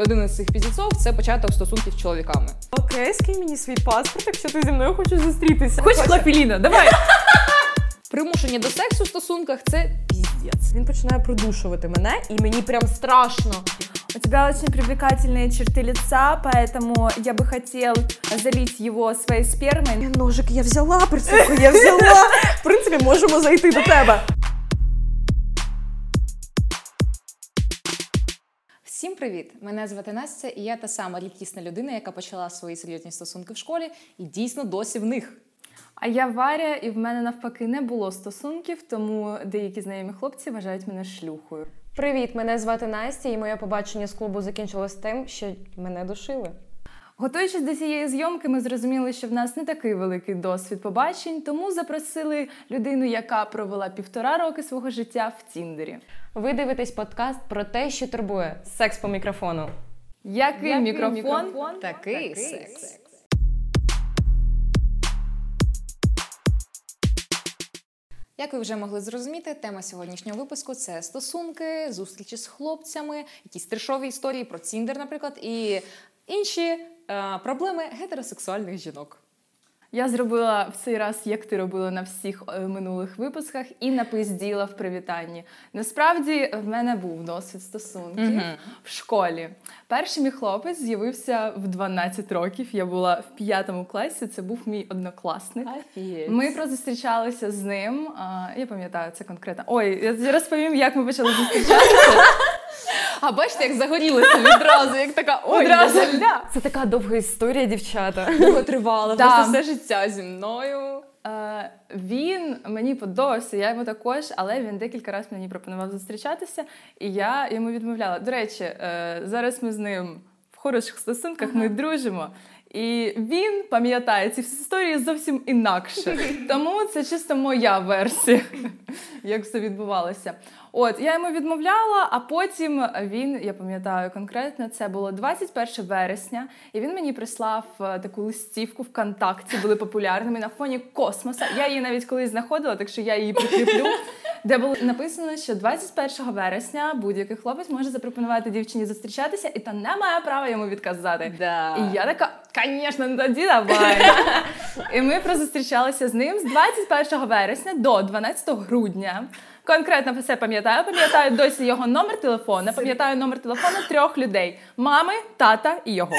Один із цих піздіцов це початок стосунків з чоловіками. Окей, скинь мені свій паспорт, якщо ти зі мною хочеш зустрітися. Хоч клапіліна, давай. Примушення до сексу в стосунках це піздець. Він починає продушувати мене, і мені прям страшно. У тебя очень привлекательные черты лица, поэтому я бы хотел залить его своей спермой. Ножик я взяла, прицепку я взяла. В принципі, можемо зайти до тебе. Привіт! Мене звати Настя, і я та сама рідкісна людина, яка почала свої серйозні стосунки в школі і дійсно досі в них. А я Варя, і в мене навпаки не було стосунків, тому деякі знайомі хлопці вважають мене шлюхою. Привіт, мене звати Настя, і моє побачення з клубу закінчилось тим, що мене душили. Готуючись до цієї зйомки, ми зрозуміли, що в нас не такий великий досвід побачень, тому запросили людину, яка провела півтора роки свого життя в Тіндері. Ви дивитесь подкаст про те, що турбує секс по мікрофону. Який, Який мікрофон? мікрофон? Такий секс. Як ви вже могли зрозуміти, тема сьогоднішнього випуску це стосунки, зустрічі з хлопцями, якісь трешові історії про Тіндер, наприклад, і інші е, проблеми гетеросексуальних жінок. Я зробила в цей раз, як ти робила на всіх е, минулих випусках, і напизділа в привітанні. Насправді в мене був досвід стосунків Мгм. в школі. Перший мій хлопець з'явився в 12 років. Я була в п'ятому класі. Це був мій однокласник. Офігеть. Ми прозустрічалися з ним. Я пам'ятаю це конкретно. Ой, я розповім, як ми почали зустрічатися. А бачите, як загорілося відразу, як така ой, Одразу. Це така довга історія, дівчата. Довго тривала, Да. просто все життя зі мною. Е, Він мені подобався, я йому також, але він декілька разів мені пропонував зустрічатися, і я йому відмовляла. До речі, е, зараз ми з ним в хороших стосунках, ми дружимо. І він пам'ятає ці всі історії зовсім інакше. Тому це чисто моя версія, як все відбувалося. От я йому відмовляла, а потім він, я пам'ятаю конкретно, це було 21 вересня, і він мені прислав е, таку листівку ВКонтакті, були популярними на фоні космоса. Я її навіть колись знаходила, так що я її прикріплю. Де було написано, що 21 вересня будь-який хлопець може запропонувати дівчині зустрічатися, і та не має права йому відказати. Да. І я така, звісно, не тоді давай. І ми прозустрічалися з ним з 21 вересня до 12 грудня. Конкретно все пам'ятаю. Пам'ятаю досі його номер телефона. Пам'ятаю номер телефону трьох людей: мами, тата і його.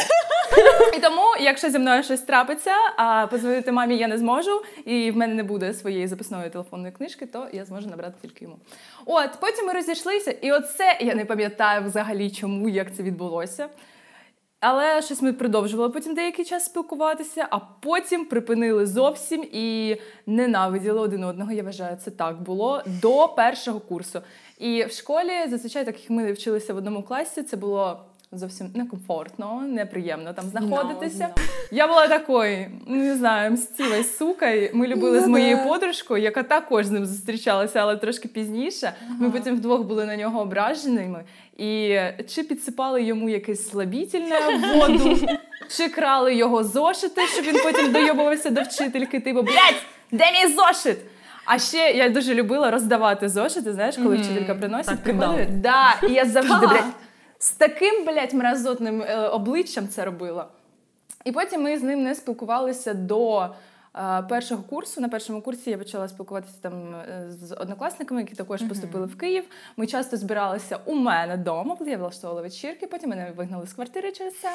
І тому, якщо зі мною щось трапиться, а позвонити мамі я не зможу, і в мене не буде своєї записної телефонної книжки, то я зможу набрати тільки йому. От потім ми розійшлися, і оце я не пам'ятаю взагалі, чому як це відбулося. Але щось ми продовжували потім деякий час спілкуватися, а потім припинили зовсім і ненавиділи один одного. Я вважаю, це так було до першого курсу. І в школі зазвичай, так як ми вчилися в одному класі, це було зовсім некомфортно, неприємно там знаходитися. No, no. Я була такою, ну, не знаю, мстівою сукою. Ми любили з Ну, моєю подружкою, яка також з ним зустрічалася, але трошки пізніше. Ми потім вдвох були на нього ображеними. І чи підсипали йому якесь слабітельне воду, чи крали його зошити, щоб він потім дойобувався до вчительки, типу, блядь, де мій зошит? А ще я дуже любила роздавати зошити, знаєш, коли вчителька приносить, Так, приходить. Да, і я завжди, блядь, з таким, блядь, мразотним е, обличчям це робила. І потім ми з ним не спілкувалися до е, першого курсу. На першому курсі я почала спілкуватися там е, з однокласниками, які також поступили в Київ. Ми часто збиралися у мене вдома, я влаштовувала вечірки, потім мене вигнали з квартири через це.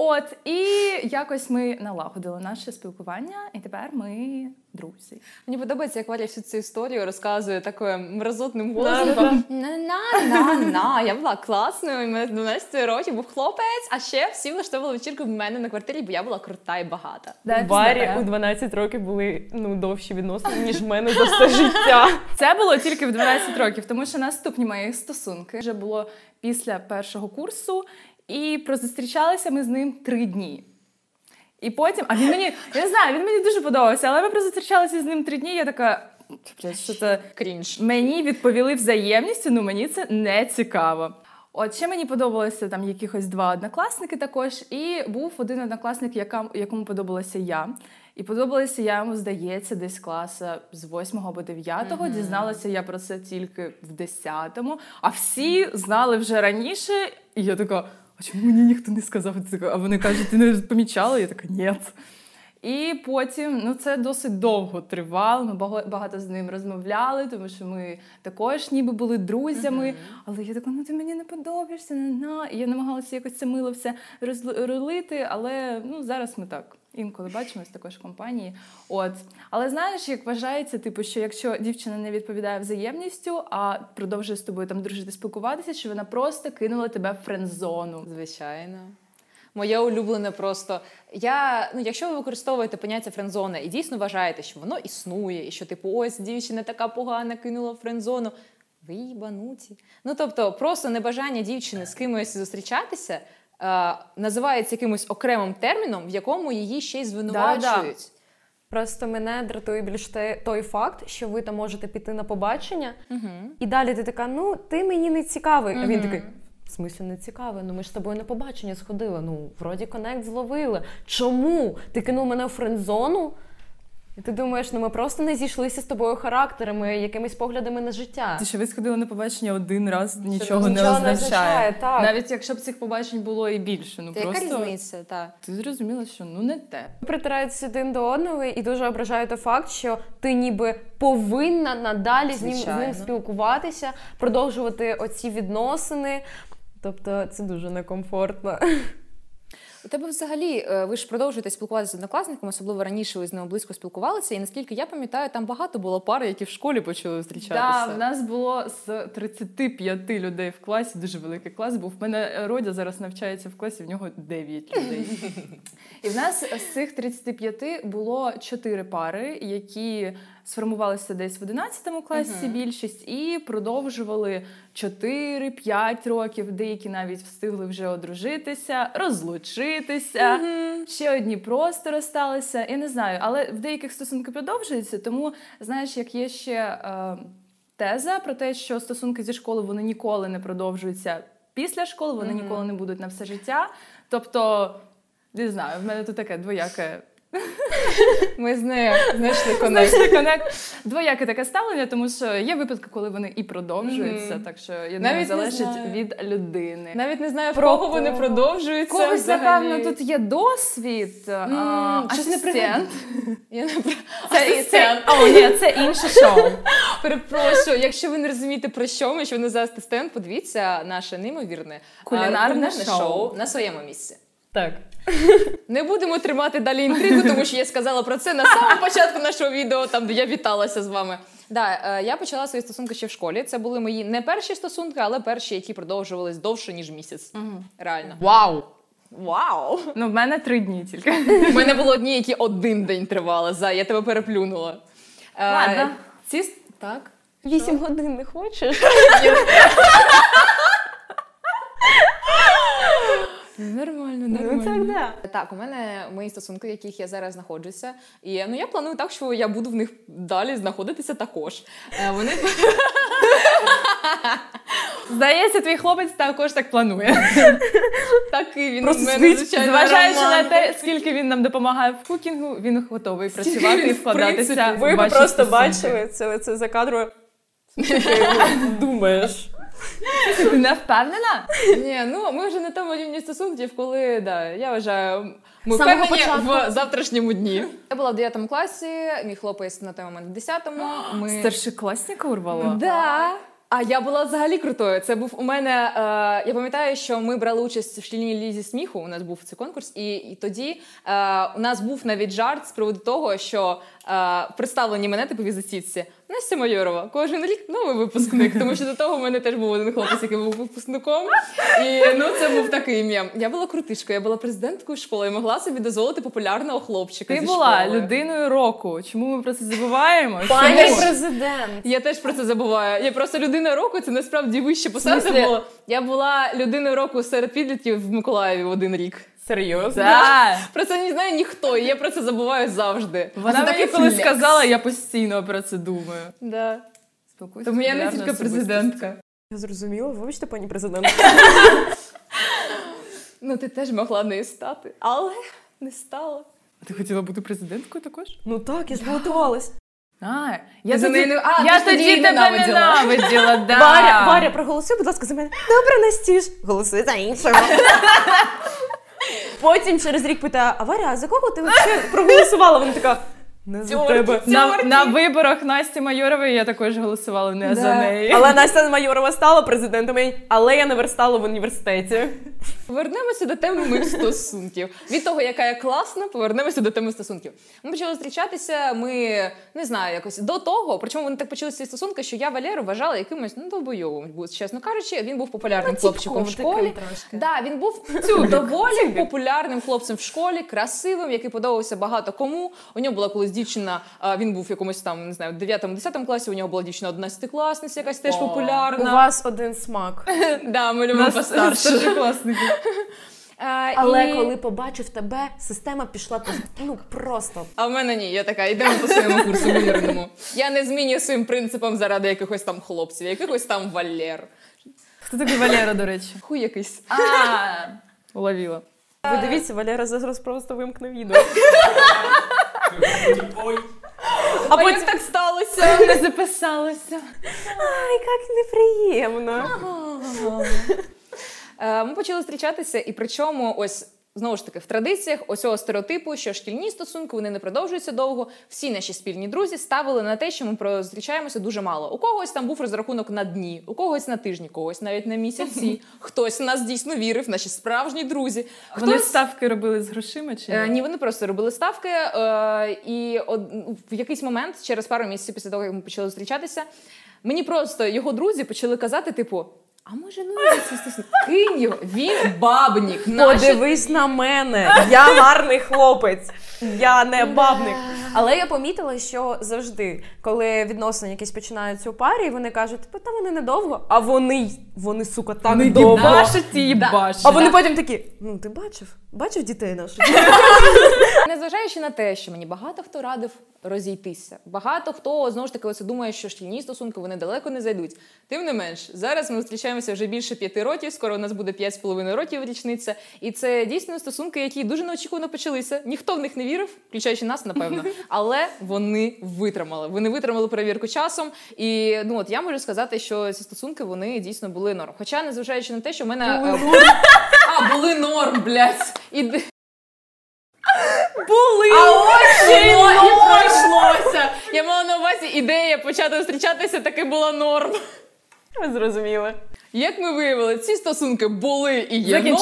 От, і якось ми налагодили наше спілкування, і тепер ми друзі. Мені подобається, як Валя всю цю історію розказує таким мразотним голосом. На-на-на-на, я була класною, у мене 12 років був хлопець, а ще всі влаштовували вечірку в мене на квартирі, бо я була крута і багата. Да, Варі у 12 років були ну довші відносини, ніж в мене за все життя. Це було тільки в 12 років, тому що наступні мої стосунки вже було після першого курсу, і прозустрічалися ми з ним три дні. І потім, а він мені, я не знаю, він мені дуже подобався, але ми прозустрічалися з ним три дні. Я така, що це Крінж. мені відповіли взаємністю, ну мені це не цікаво. От ще мені подобалося там якихось два однокласники також, і був один однокласник, яка, якому подобалася я. І подобалася я йому, здається, десь класа з 8 або 9. Мгм. Дізналася я про це тільки в 10-му, а всі знали вже раніше, і я така. А чому мені ніхто не сказав? А вони кажуть, ти не помічала? Я така, ні. І потім ну це досить довго тривало. Ми бага- багато з ним розмовляли, тому що ми також ніби були друзями. Але я така, ну ти мені не подобаєшся, не на. І я намагалася якось це мило все розлити, але ну зараз ми так. Інколи бачимось також в компанії. От. Але знаєш, як вважається, типу, що якщо дівчина не відповідає взаємністю, а продовжує з тобою там дружити, спілкуватися, що вона просто кинула тебе в френдзону. Звичайно. Моє улюблене просто. Я, ну, якщо ви використовуєте поняття френдзона і дійсно вважаєте, що воно існує, і що, типу, ось дівчина така погана кинула френдзону, ви їбануті. Ну, тобто, просто небажання дівчини з кимось зустрічатися називається якимось окремим терміном, в якому її ще й звинувачують. Просто мене дратує більш те- той факт, що ви там можете піти на побачення, Угу. і далі ти така, ну ти мені не цікавий. А він такий. В смислі не цікавий, ну ми ж з тобою на побачення сходили. Ну, вроді конект зловили. Чому? Ти кинув мене в френдзону? І ти думаєш, ну ми просто не зійшлися з тобою характерами, якимись поглядами на життя. Ти що ви сходили на побачення один раз, нічого, нічого не не означає. означає, так. Навіть якщо б цих побачень було і більше. Ну Та яка різниця? Та. ти зрозуміла, що ну не те. Притираються один до одного і дуже ображає той факт, що ти ніби повинна надалі з ним, з ним спілкуватися, продовжувати оці відносини. Тобто це дуже некомфортно. У тебе взагалі, е, ви ж продовжуєте спілкуватися з однокласниками, особливо раніше ви з ними близько спілкувалися. І наскільки я пам'ятаю, там багато було пар, які в школі почали Да, зустрічатися. в нас було з 35 людей в класі, дуже великий клас був. В мене Родя зараз навчається в класі, в нього 9 людей. І в нас з цих 35 було 4 пари, які сформувалися десь в 11 класі Мгм. більшість, і продовжували 4-5 років. Деякі навіть встигли вже одружитися, розлучитися. Ще одні просто розсталися. Я не знаю, але в деяких стосунки продовжуються. Тому знаєш, як є ще е, теза про те, що стосунки зі школи вони ніколи не продовжуються після школи, вони Мгм. ніколи не будуть на все життя. Тобто, не знаю, в мене тут таке двояке Ми з нею знайшли конект. Знайшли конект. Двояке таке ставлення, тому що є випадки, коли вони і продовжуються. Мгм. Так що я Навіть не залежить знаю. від людини. Навіть не знаю, в Про кого вони кого. продовжуються. Когось, взагалі. напевно, тут є досвід, а, М, щось асистент. Я не Це, це, о, ні, це інше шоу. Перепрошую, якщо ви не розумієте про що ми, що ви не за асистент, подивіться наше неймовірне а, Кулінарне шоу. на своєму місці. Так. Не будемо тримати далі інтригу, тому що я сказала про це на самому початку нашого відео, там де я віталася з вами. Да, е, я почала свої стосунки ще в школі. Це були мої не перші стосунки, але перші, які продовжувались довше ніж місяць. Реально. Вау! Вау! Ну, в мене три дні тільки. У мене було одні, які один день тривали. За я тебе переплюнула. Е, Ладно. Ці так. Вісім годин не хочеш? Нормально, Ну так да. Так, у мене мої стосунки, в яких я зараз знаходжуся. І ну я планую так, що я буду в них далі знаходитися також. Е, Вони Здається, твій хлопець також так планує. такий він Просто в мене, світ, звичайно, Зважаючи на романтик. те, скільки він нам допомагає в кукінгу, він готовий працювати і вкладатися. в Ви ваші просто стосунки. бачили це, це за кадром. Думаєш. Не впевнена? Ні, ну ми вже на тому рівні стосунків, коли да, я вважаю, ми самого впевнені початку. в завтрашньому дні. Я була в 9 класі, мій хлопець на той момент в 10-му. Ми... Старшокласника урвала? Да. А я була взагалі крутою. Це був у мене. Е, я пам'ятаю, що ми брали участь в шкільній лізі сміху. У нас був цей конкурс, і, і тоді е, у нас був навіть жарт з приводу того, що представлені мене типу візитівці Настя Майорова. Кожен рік новий випускник. Тому що до того в мене теж був один хлопець, який був випускником. І ну це був такий мєм. Я була крутишкою, я була президенткою школи і могла собі дозволити популярного хлопчика. Ти зі була школи. людиною року. Чому ми про це забуваємо? Пані Чому? президент. Я теж про це забуваю. Я просто людина року, це насправді вище посада смислі? було. Я була людиною року серед підлітків в Миколаєві в один рік. Серйозно? Так. Про це не знає ніхто, і я про це забуваю завжди. Вона такий коли флекс. сказала, я постійно про це думаю. Да. Спілкуйся Тому я не тільки президентка. Я зрозуміла, вибачте, пані президент. Ну, ти теж могла нею стати, але не стала. А ти хотіла бути президенткою також? Ну так, я ж готувалась. А, я за тоді, не- а, я тоді тоді тебе ненавиділа. ненавиділа, да. Варя, Варя, проголосуй, будь ласка, за мене. Добре, Настюш. Голосуй за іншого. Потім через рік питає, Аваря, за кого ти взагалі проголосувала? Вона така, не за тебе. На, на виборах Насті Майорової я також голосувала не за неї. Але Настя Майорова стала президентом, але я не верстала в університеті. Повернемося до теми моїх стосунків. Від того, яка я класна, повернемося до теми стосунків. Ми почали зустрічатися. Ми не знаю, якось до того. Причому вони так почалися ці стосунки, що я Валеру вважала якимось ну довбойовим. бу- Чесно кажучи, він був популярним хлопчиком в школі. трошки. Да, він був цю доволі популярним хлопцем в школі, красивим, який подобався багато кому. У нього була колись дівчина. Він був в якомусь там не знаю, 9-10 класі. У нього була дівчина 11-класниця, якась теж О. У вас один смак. Да, ми любимо постарше. Старшокласники. А, Але і- коли побачив тебе, система пішла ну просто. А в мене ні, я така, йдемо по своєму курсу вимірному. Я не змінюю своїм принципам заради якихось там хлопців, якихось там Валер. Хто такий Валера, до речі? Хуй якийсь. А, уловила. Ви дивіться, Валера зараз просто вимкне відео. А потім так сталося. Не записалося. Ай, як неприємно. Е, Ми почали зустрічатися, і причому ось. Знову ж таки, в традиціях ось цього стереотипу, що шкільні стосунки вони не продовжуються довго. Всі наші спільні друзі ставили на те, що ми зустрічаємося дуже мало. У когось там був розрахунок на дні, у когось на тижні, когось навіть на місяці. Хтось в нас дійсно вірив, наші справжні друзі. Вони Хтось ставки робили з грошима чи Е, ні? Ні, вони просто робили ставки. Е, і од, в якийсь момент, через пару місяців після того, як ми почали зустрічатися, мені просто його друзі почали казати, типу. А може, ну кинь його, він бабнік. Наші... Подивись на мене. Я гарний хлопець. Я не бабник. Але я помітила, що завжди, коли відносини якісь починаються у парі, вони кажуть, «Та та вони недовго, а вони, вони, сука, так Не довго. і. А вони потім такі: ну ти бачив? Бачив дітей наших? Незважаючи на те, що мені багато хто радив розійтися. Багато хто знову ж таки ось думає, що шкільні стосунки вони далеко не зайдуть. Тим не менш, зараз ми зустрічаємося вже більше п'яти років. Скоро у нас буде п'ять з половиною років річниця. І це дійсно стосунки, які дуже неочікувано почалися. Ніхто в них не вірив, включаючи нас, напевно. Але вони витримали. Вони витримали перевірку часом. І ну от я можу сказати, що ці стосунки вони дійсно були норм. Хоча, незважаючи на те, що в мене е, а були норм, блядь. І Були! а ось і пройшлося. Я мала на увазі ідея почати зустрічатися таки була норм. Ви зрозуміли. Як ми виявили, ці стосунки були і є норм.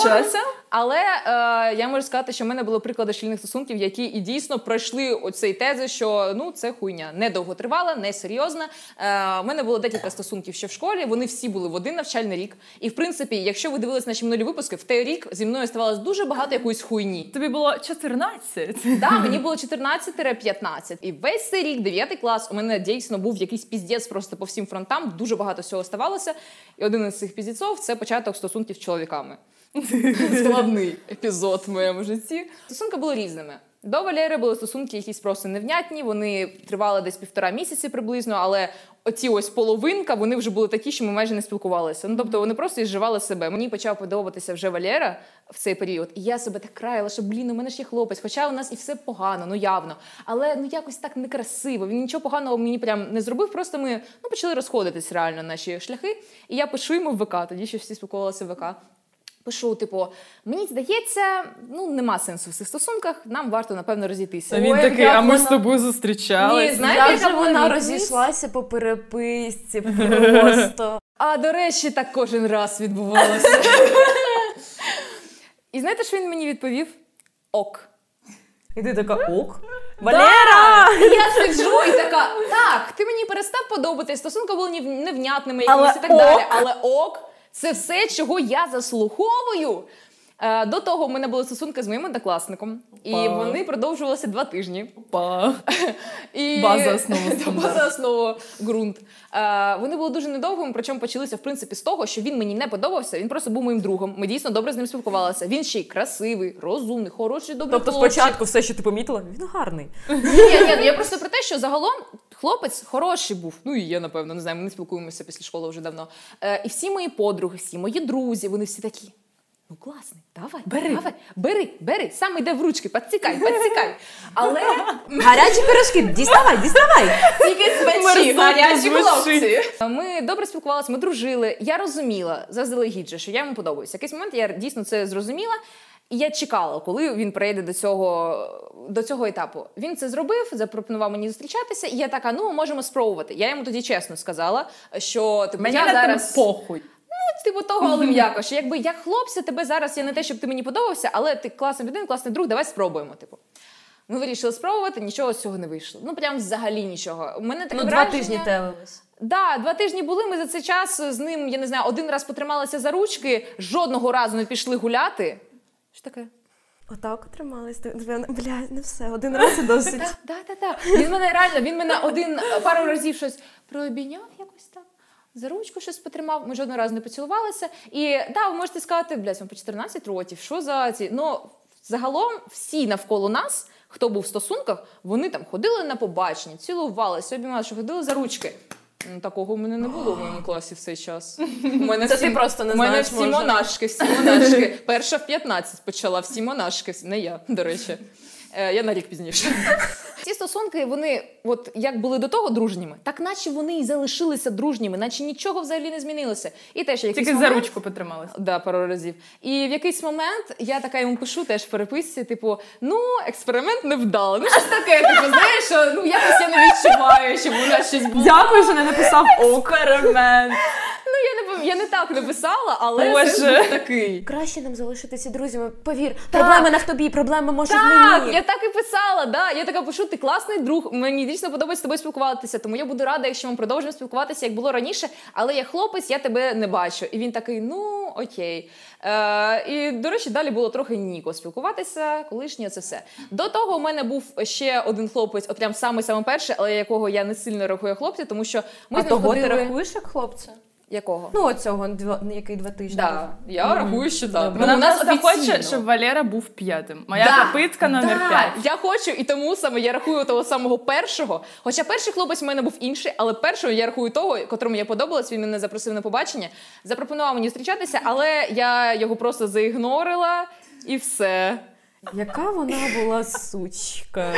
Але е, я можу сказати, що в мене були приклади шкільних стосунків, які і дійсно пройшли оцей тези, що ну це хуйня не довготривала, не серйозна. Е, у мене було декілька стосунків ще в школі. Вони всі були в один навчальний рік. І в принципі, якщо ви дивились наші минулі випуски, в той рік зі мною ставалось дуже багато якоїсь хуйні. Тобі було 14. Да, мені було 14-15. І весь цей рік, 9 клас, у мене дійсно був якийсь піздець просто по всім фронтам. Дуже багато всього ставалося. І один із цих піздеців це початок стосунків з чоловіками. Складний епізод в моєму житті. Стосунки були різними. До Валери були стосунки якісь просто невнятні. Вони тривали десь півтора місяці приблизно, але оці ось половинка вони вже були такі, що ми майже не спілкувалися. Ну тобто вони просто ізживали себе. Мені почав подобатися вже Валера в цей період, і я себе так країла, що блін, у мене ж є хлопець, хоча у нас і все погано, ну явно. Але ну якось так некрасиво. Він нічого поганого мені прям не зробив. Просто ми ну почали розходитись реально наші шляхи. І я пишу йому в ВК, тоді ще всі спілкувалися в ВК. Пишу, типу, мені здається, ну нема сенсу в цих стосунках. Нам варто напевно розійтися. А він Ой, такий, а ми з тобою зустрічались. Ні, знаєте, Як вона відповідь? розійшлася по переписці просто. А до речі, так кожен раз відбувалося. І знаєте, що він мені відповів? Ок. І ти така ок. Валера! І я сиджу і така: так, ти мені перестав подобатись, стосунки були невнятними якимось і так далі. Але ок, це все, чого я заслуговую. Е, До того в мене були стосунки з моїм однокласником, і вони продовжувалися два тижні. Па. І... База основа База основа ґрунт. Е, вони були дуже недовгими, причому почалися в принципі з того, що він мені не подобався. Він просто був моїм другом. Ми дійсно добре з ним спілкувалися. Він ще й красивий, розумний, хороший, добрий Тобто хлопчик. спочатку все, що ти помітила, він гарний. Ні, ні, я просто про те, що загалом хлопець хороший був. Ну і я, напевно, не знаю, ми не спілкуємося після школи вже давно. Е, і всі мої подруги, всі мої друзі, вони всі такі. Ну класний, давай, Бери. давай, бери, бери, сам йде в ручки, підсікай, підсікай. Але Гарячі пирожки, діставай, діставай. тільки Мерзотно гарячі хлопці. Ми добре спілкувалися, ми дружили. Я розуміла заздалегідь, же, що я йому подобаюся. Якийсь момент я дійсно це зрозуміла. І я чекала, коли він прийде до цього, до цього етапу. Він це зробив, запропонував мені зустрічатися, і я така, ну можемо спробувати. Я йому тоді чесно сказала, що типу, Мені я зараз похуй. типу того, але м'яко, що якби як хлопця, тебе зараз я не те, щоб ти мені подобався, але ти класна людина, класний друг, давай спробуємо. Типу. Ми вирішили спробувати, нічого з цього не вийшло. Ну прям взагалі нічого. У мене таке Ну, два тижні телились. Да, два тижні були. Ми за цей час з ним, я не знаю, один раз потрималися за ручки, жодного разу не пішли гуляти. Що таке? Отак тримались. Бля, не все, один раз і досить. Да, да, да. Він мене реально, він мене один пару разів щось прообійняв якось так. За ручку щось потримав, ми жодного разу не поцілувалися. І да, ви можете сказати, блядь, вам по 14 років, що за ці. Ну, загалом всі навколо нас, хто був в стосунках, вони там ходили на побачення, цілувалися, обіймалися, що ходили за ручки. Ну, такого в мене не було в моєму класі в цей час. У мене Це ти просто не у мене знаєш, всі може. монашки, всі монашки. Перша в 15 почала, всі монашки. Не я, до речі. Е, Я на рік пізніше. Ці стосунки, вони, от як були до того дружніми, так наче вони і залишилися дружніми, наче нічого взагалі не змінилося. І теж якийсь Тільки за ручку потрималися. Да, пару разів. І в якийсь момент я така йому пишу теж в переписці, типу, ну, експеримент не вдало. Ну, щось таке, типу, знаєш, що ну якось я не відчуваю, щоб у нас щось було. Дякую, що не написав експеримент. Ну, я не я не так написала, але Боже. був такий. Краще нам залишитися друзями. Повір, проблеми в тобі, проблеми може в Так, мені. я так і писала. Да. Я така пишу, ти класний друг. Мені дійсно подобається з тобою спілкуватися. Тому я буду рада, якщо ми продовжимо спілкуватися, як було раніше. Але я хлопець, я тебе не бачу. І він такий, ну окей. Е, і до речі, далі було трохи ніко спілкуватися. Колишнє це все. До того у мене був ще один хлопець, от прям самий самий перший, але якого я не сильно рахую хлопця, тому що ми А з ним того ти рахуєш як хлопця? Якого? Ну, оцього, два, який два тижні. Да, я рахую, що так. Ну, Вона у нас хоче, щоб Валера був п'ятим. Моя Да, попитка номер да, 5. Я хочу, і тому саме я рахую того самого першого. Хоча перший хлопець у мене був інший, але першого я рахую того, котрому я подобалась. Він мене запросив на побачення, запропонував мені зустрічатися, але я його просто заігнорила і все. Яка вона була сучка.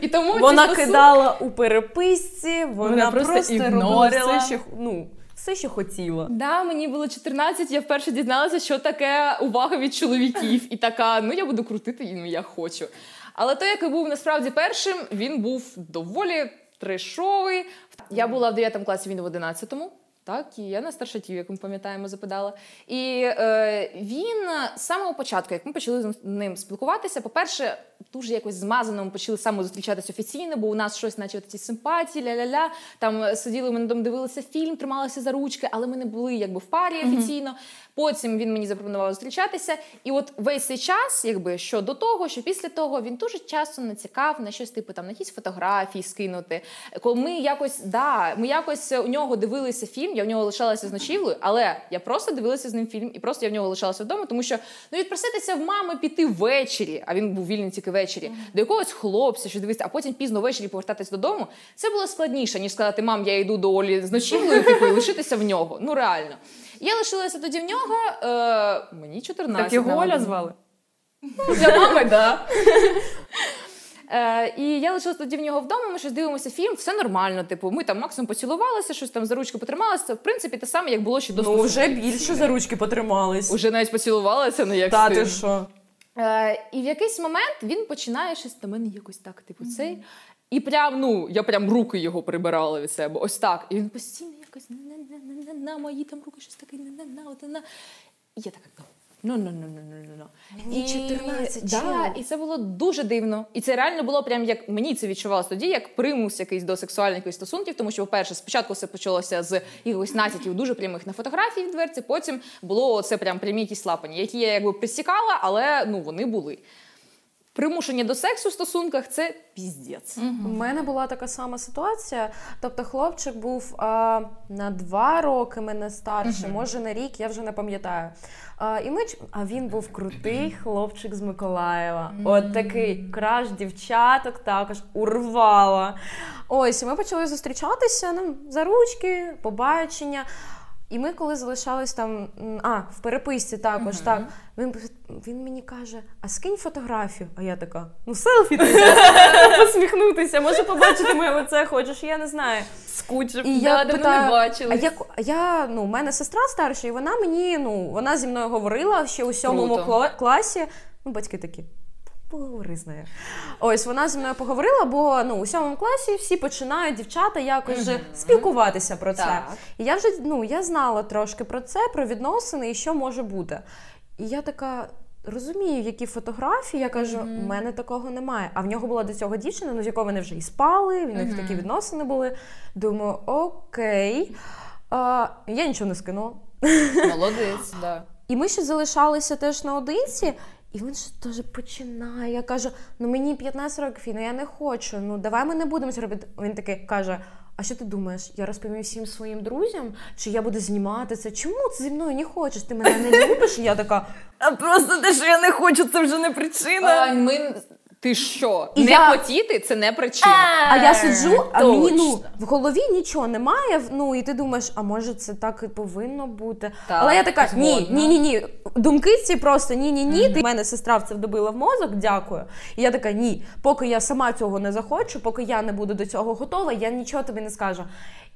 І тому Вона стосунки- кидала у переписці, вона, Вона просто просто, робила все, що, ну, все, що хотіла. Да, мені було 14, я вперше дізналася, що таке увага від чоловіків. І така, ну я буду крутити ну я хочу. Але той, який був насправді першим, він був доволі трешовий. Я була в 9 класі, він в 11-му. Так, і я на старшатів, як ми пам'ятаємо, запитала. І е, він з самого початку, як ми почали з ним спілкуватися, по-перше, дуже якось змазано ми почали саме зустрічатися офіційно, бо у нас щось, наче ці симпатії, ля-ля-ля. Там сиділи, ми на дом дивилися фільм, трималися за ручки, але ми не були якби в парі офіційно. Потім він мені запропонував зустрічатися. І от весь цей час, якби що до того, що після того він дуже часто націкав на щось, типу там на якісь фотографії скинути. Коли ми якось, да, ми якось у нього дивилися фільм, я в нього лишалася з ночівлею, але я просто дивилася з ним фільм, і просто я в нього лишалася вдома, тому що ну відпроситися в мами піти ввечері, а він був вільний тільки ввечері, до якогось хлопця, що дивитися, а потім пізно ввечері повертатись додому. Це було складніше, ніж сказати, мам, я йду до Олі з ночівлею, типу, і лишитися в нього. Ну реально. Я лишилася тоді в нього. Е, мені 14. Так його на Оля звали. Для мами, да. Е, і я лишилася тоді в нього вдома, ми щось дивимося фільм, все нормально. Типу, ми там максимум поцілувалися, щось там за ручку потрималися. В принципі, те саме, як було ще до Ну, вже більше за ручки потримались. Уже навіть поцілувалися, не як Та ти що? Е, і в якийсь момент він починає щось до мене якось так, типу, цей. І прям, ну, я прям руки його прибирала від себе. Ось так. І він постійно якось на мої там руки щось таке, на-на-на, от на. І я така, ну, ну, ну, ну, ну, ну, ну. Мені 14, да, і це було дуже дивно. І це реально було прям як мені це відчувалося тоді, як примус якийсь до сексуальних якихось стосунків, тому що, по-перше, спочатку все почалося з якихось натяків дуже прямих на фотографії в дверці, потім було це прям прямі якісь лапані, які я якби присікала, але ну вони були. Примушення до сексу в стосунках це піздець. У мене була така сама ситуація. Тобто, хлопчик був а, на два роки мене старший, може на рік, я вже не пам'ятаю. А, і ми, а він був крутий хлопчик з Миколаєва. От такий краш дівчаток також урвала. Ось, і ми почали зустрічатися ну, за ручки, побачення. І ми коли залишались там, а, в переписці також, так, він, він мені каже: а скинь фотографію. А я така, ну селфі ти посміхнутися, може побачити моє лице, хочеш, я не знаю. Скучив. І я давно питаю, не бачились. А я, а я, ну, у мене сестра старша, і вона мені, ну, вона зі мною говорила ще у сьомому класі. Ну, батьки такі. Поговори з нею. Ось вона зі мною поговорила, бо ну у сьомому класі всі починають дівчата якось же спілкуватися про це. Так. І я вже ну я знала трошки про це, про відносини і що може бути. І я така. Розумію, які фотографії. Я кажу, у мене такого немає. А в нього була до цього дівчина, ну з якою вони вже і спали, в них такі відносини були. Думаю, окей. А, я нічого не скинула. Молодець, да. І ми ще залишалися теж наодинці, і він ж теж починає. Я кажу: ну мені 15 років, ну я не хочу. Ну давай ми не будемо це робити. Він такий каже: А що ти думаєш? Я розповім всім своїм друзям, чи я буду знімати це? Чому ти зі мною не хочеш? Ти мене не любиш? І я така. А просто те, що я не хочу, це вже не причина. А, ми... Ти що? І не я- хотіти це не причина. А я сиджу, а мені ну, в голові нічого немає. Ну і ти думаєш, а може це так і повинно бути. Так, Але я така: ні, згодна. ні, ні, ні. Думки ці просто ні, ні, ні. Ти мене сестра в це вдобила в мозок, дякую. І я така, ні, поки я сама цього не захочу, поки я не буду до цього готова, я нічого тобі не скажу.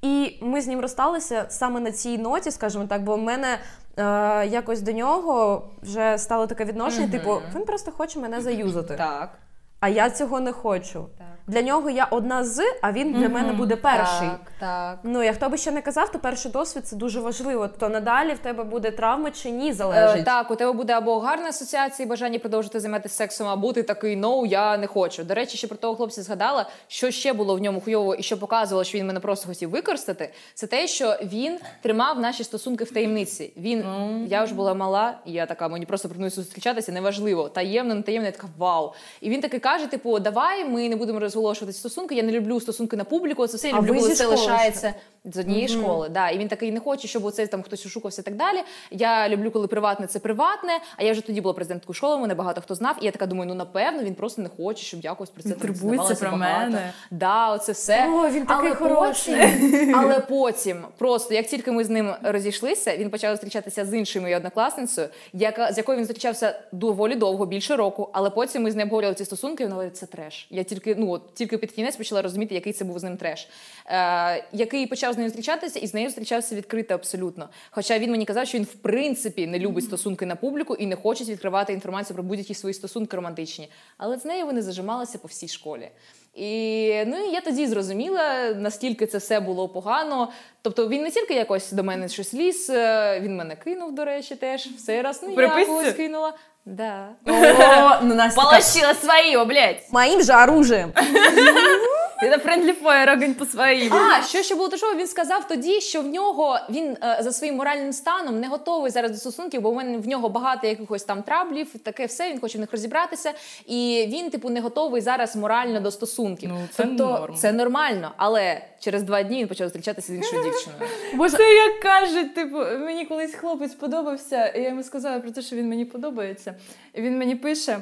І ми з ним розсталися саме на цій ноті, скажімо так, бо в мене. Е, якось до нього вже стало таке відношення, типу, він просто хоче мене заюзати. Так. А я цього не хочу. Так. Для нього я одна з, а він для мене буде перший. Так, так. Ну, як хто би ще не казав, то перший досвід це дуже важливо. То надалі в тебе буде травма чи ні, Е, так, у тебе буде або гарна асоціація, і бажання продовжити займатися сексом, або ти такий ну я не хочу. До речі, ще про того хлопця згадала, що ще було в ньому хуйово і що показувало, що він мене просто хотів використати. Це те, що він тримав наші стосунки в таємниці. Він я вже була мала, і я така, мені просто пропонують зустрічатися, неважливо. Таємно, не таємно, я така вау. І він таки каже: типу, давай ми не будемо розголошувати стосунки. Я не люблю стосунки на публіку. Це все я люблю, коли це лишається з однієї школи. Да. І він такий не хоче, щоб оце там хтось ошукався і так далі. Я люблю, коли приватне це приватне. А я вже тоді була президенткою школи, мене багато хто знав. І я така думаю, ну напевно, він просто не хоче, щоб якось про це турбується про багато. мене. Да, оце все. О, він такий але хороший. Потім, але потім, просто як тільки ми з ним розійшлися, він почав зустрічатися з іншою моєю однокласницею, яка з якою він зустрічався доволі довго, більше року. Але потім ми з ним обговорювали ці стосунки. і Він говорить, це треш. Я тільки ну от тільки під кінець почала розуміти, який це був з ним треш. Е, який почав з нею зустрічатися, і з нею зустрічався відкрито абсолютно. Хоча він мені казав, що він в принципі не любить стосунки на публіку і не хоче відкривати інформацію про будь-які свої стосунки романтичні. Але з нею вони зажималися по всій школі. І ну і я тоді зрозуміла, наскільки це все було погано. Тобто він не тільки якось до мене щось ліз, е, він мене кинув, до речі, теж в цей раз. Ну я когось кинула. Да. О, ну Настя Полощила своє, блядь. Моїм же оружием. Это friendly fire, огонь по своїм. А що ще було тяжко? Він сказав тоді, що в нього він е, за своїм моральним станом не готовий зараз до стосунків, бо в мене в нього багато якихось там траблів, таке все. Він хоче в них розібратися, і він, типу, не готовий зараз морально до стосунків. Ну, це тобто норм. це нормально, але через два дні він почав зустрічатися з іншою дівчиною. Боже, це як кажуть, типу, мені колись хлопець подобався, і я йому сказала про те, що він мені подобається. І він мені пише: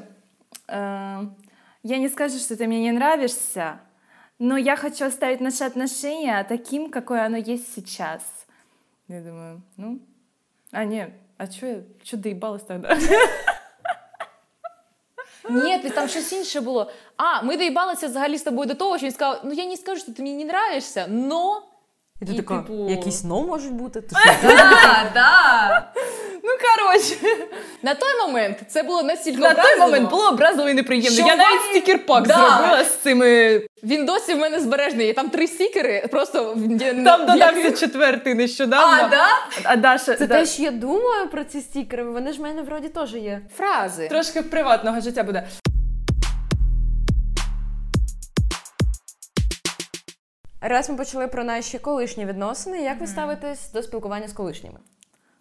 е, Я не скажу, що ти мені не нравишся, но я хочу оставить наши отношения таким, какое оно есть сейчас. Я думаю, ну, а ні, а чого я чо доїбалась тоді? Ні, ти там щось інше було. А, ми доїбалися взагалі з тобою до того, що він сказав: ну я не скажу, що ти мені не нравишся, но. І ти І, така, типу- якісь но можуть бути. Ти що? Да, да. Ну, коротше, На той момент це було настільки на той образливо. момент було образливо і неприємно. Що Я навіть Ваня- стікер-пак Да. зробила з цими. Він досі в мене збережений. Є Там три стікери, просто в- Там як- додався четвертий нещодавно. А, да? А Даша, Це да. те, що я думаю про ці стікери. Вони ж в мене вроді теж є. фрази. Трошки приватного життя буде. Раз ми почали про наші колишні відносини, як ви ставитесь до спілкування з колишніми?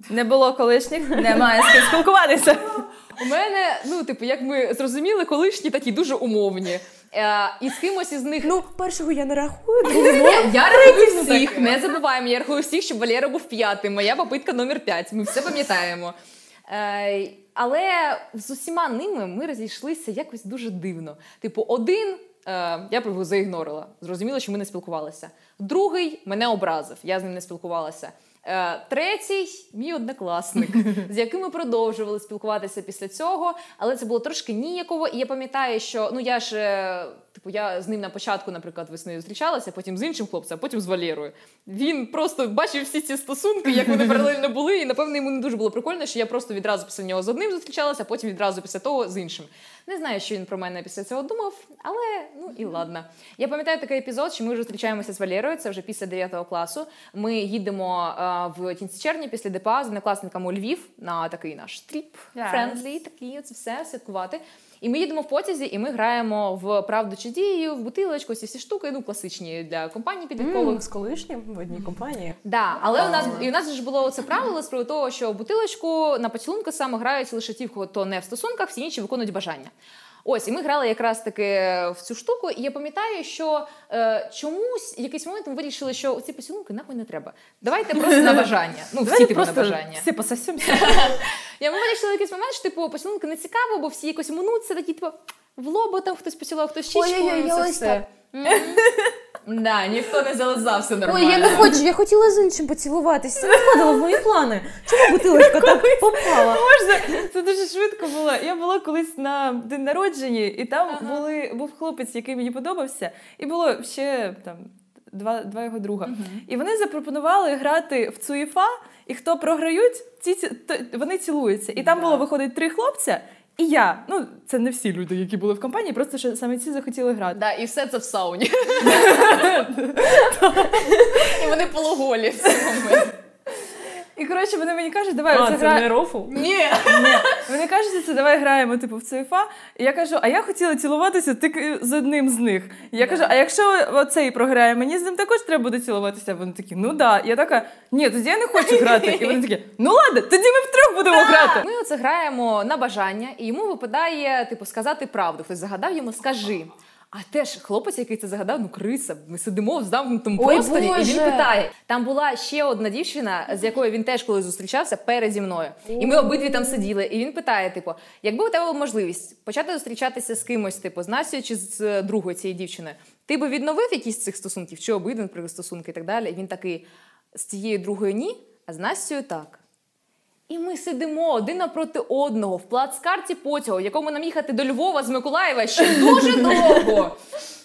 Не було колишніх, немає з ким спілкуватися. У мене, ну, типу, як ми зрозуміли, колишні такі дуже умовні. Е, і з кимось із них. Ну, першого я не рахую, другого. Я рахую всіх. Не забуваємо, я рахую всіх, щоб Валера був п'ятим. Моя попитка номер п'ять. Ми все пам'ятаємо. Е, але з усіма ними ми розійшлися якось дуже дивно. Типу, один. Е, Я його заігнорила. Зрозуміло, що ми не спілкувалися. Другий мене образив, я з ним не спілкувалася. Е, Третій мій однокласник, з яким ми продовжували спілкуватися після цього, але це було трошки ніяково. І я пам'ятаю, що ну я ж е, типу я з ним на початку, наприклад, весною зустрічалася, потім з іншим хлопцем, а потім з Валєрою. Він просто бачив всі ці стосунки, як вони паралельно були, і напевно йому не дуже було прикольно, що я просто відразу після нього з одним зустрічалася, а потім відразу після того з іншим. Не знаю, що він про мене після цього думав, але ну і ладно. Я пам'ятаю такий епізод, що ми вже зустрічаємося з Валєрою, це вже після 9 класу. Ми їдемо е, в кінці червня після ДПА з однокласниками у Львів на такий наш тріп Yes. френдлі, такий це все святкувати. І ми їдемо в потязі, і ми граємо в правду чи дію, в бутилочку, ці всі штуки, ну класичні для компаній підліткових. Mm, з колишнім в одній компанії. Да, але у нас і у нас ж було це правило з приводу того, що бутилочку на поцілунку саме грають лише ті, хто не в стосунках, всі інші виконують бажання. Ось, і ми грали якраз таки в цю штуку, і я пам'ятаю, що е, чомусь якийсь момент ми вирішили, що ці поцілунки нахуй не треба. Давайте просто на бажання. Ну, всі типу на бажання. всі пососемся. Я ми вирішили якийсь момент, що типу поцілунки не цікаво, бо всі якось минуться такі типу в лобо там хтось поцілував, хтось ще. Ой-ой-ой, це все. Да, ніхто не зализався Ой, нормально. я не хочу, я хотіла з іншим поцілуватись. Це не входило в мої плани. Чому бутилочка так попала? Можна? Це дуже швидко було. Я була колись на день народження, і там були, був хлопець, який мені подобався, і було ще там. Два, два його друга. І вони запропонували грати в Цуєфа, і хто програють, ці, ці- то- вони цілуються. І там Да. було виходить три хлопця, і я. Ну, це не всі люди, які були в компанії, просто що саме ці захотіли грати. Да, і все це в сауні. І вони пологолі в цей момент. І коротше, вони мені кажуть, давай А, це гра... не рофл? Ні. Вони кажуть, це давай граємо типу в ЦФА. І я кажу, а я хотіла цілуватися тільки з одним з них. І я кажу, а якщо оцей програє, мені з ним також треба буде цілуватися. Вони такі, ну да. Я така, ні, тоді я не хочу грати. І вони такі, ну ладно, тоді ми втрьох будемо грати. Ми оце граємо на бажання, і йому випадає, типу, сказати правду. Хтось загадав йому, скажи. А теж хлопець, який це загадав, ну криса. Ми сидимо в замкнутому Ой, просторі, і він питає. Там була ще одна дівчина, з якою він теж коли зустрічався переді мною. І ми обидві там сиділи. І він питає: типу, якби у тебе була можливість почати зустрічатися з кимось, типу, з Настю чи з е, другою цієї дівчини, ти би відновив якісь з цих стосунків, чи обидві, стосунки і так далі. І він такий з цією другою ні, а з Настю так. І ми сидимо один напроти одного в плацкарті потягу, якому нам їхати до Львова з Миколаєва ще дуже довго.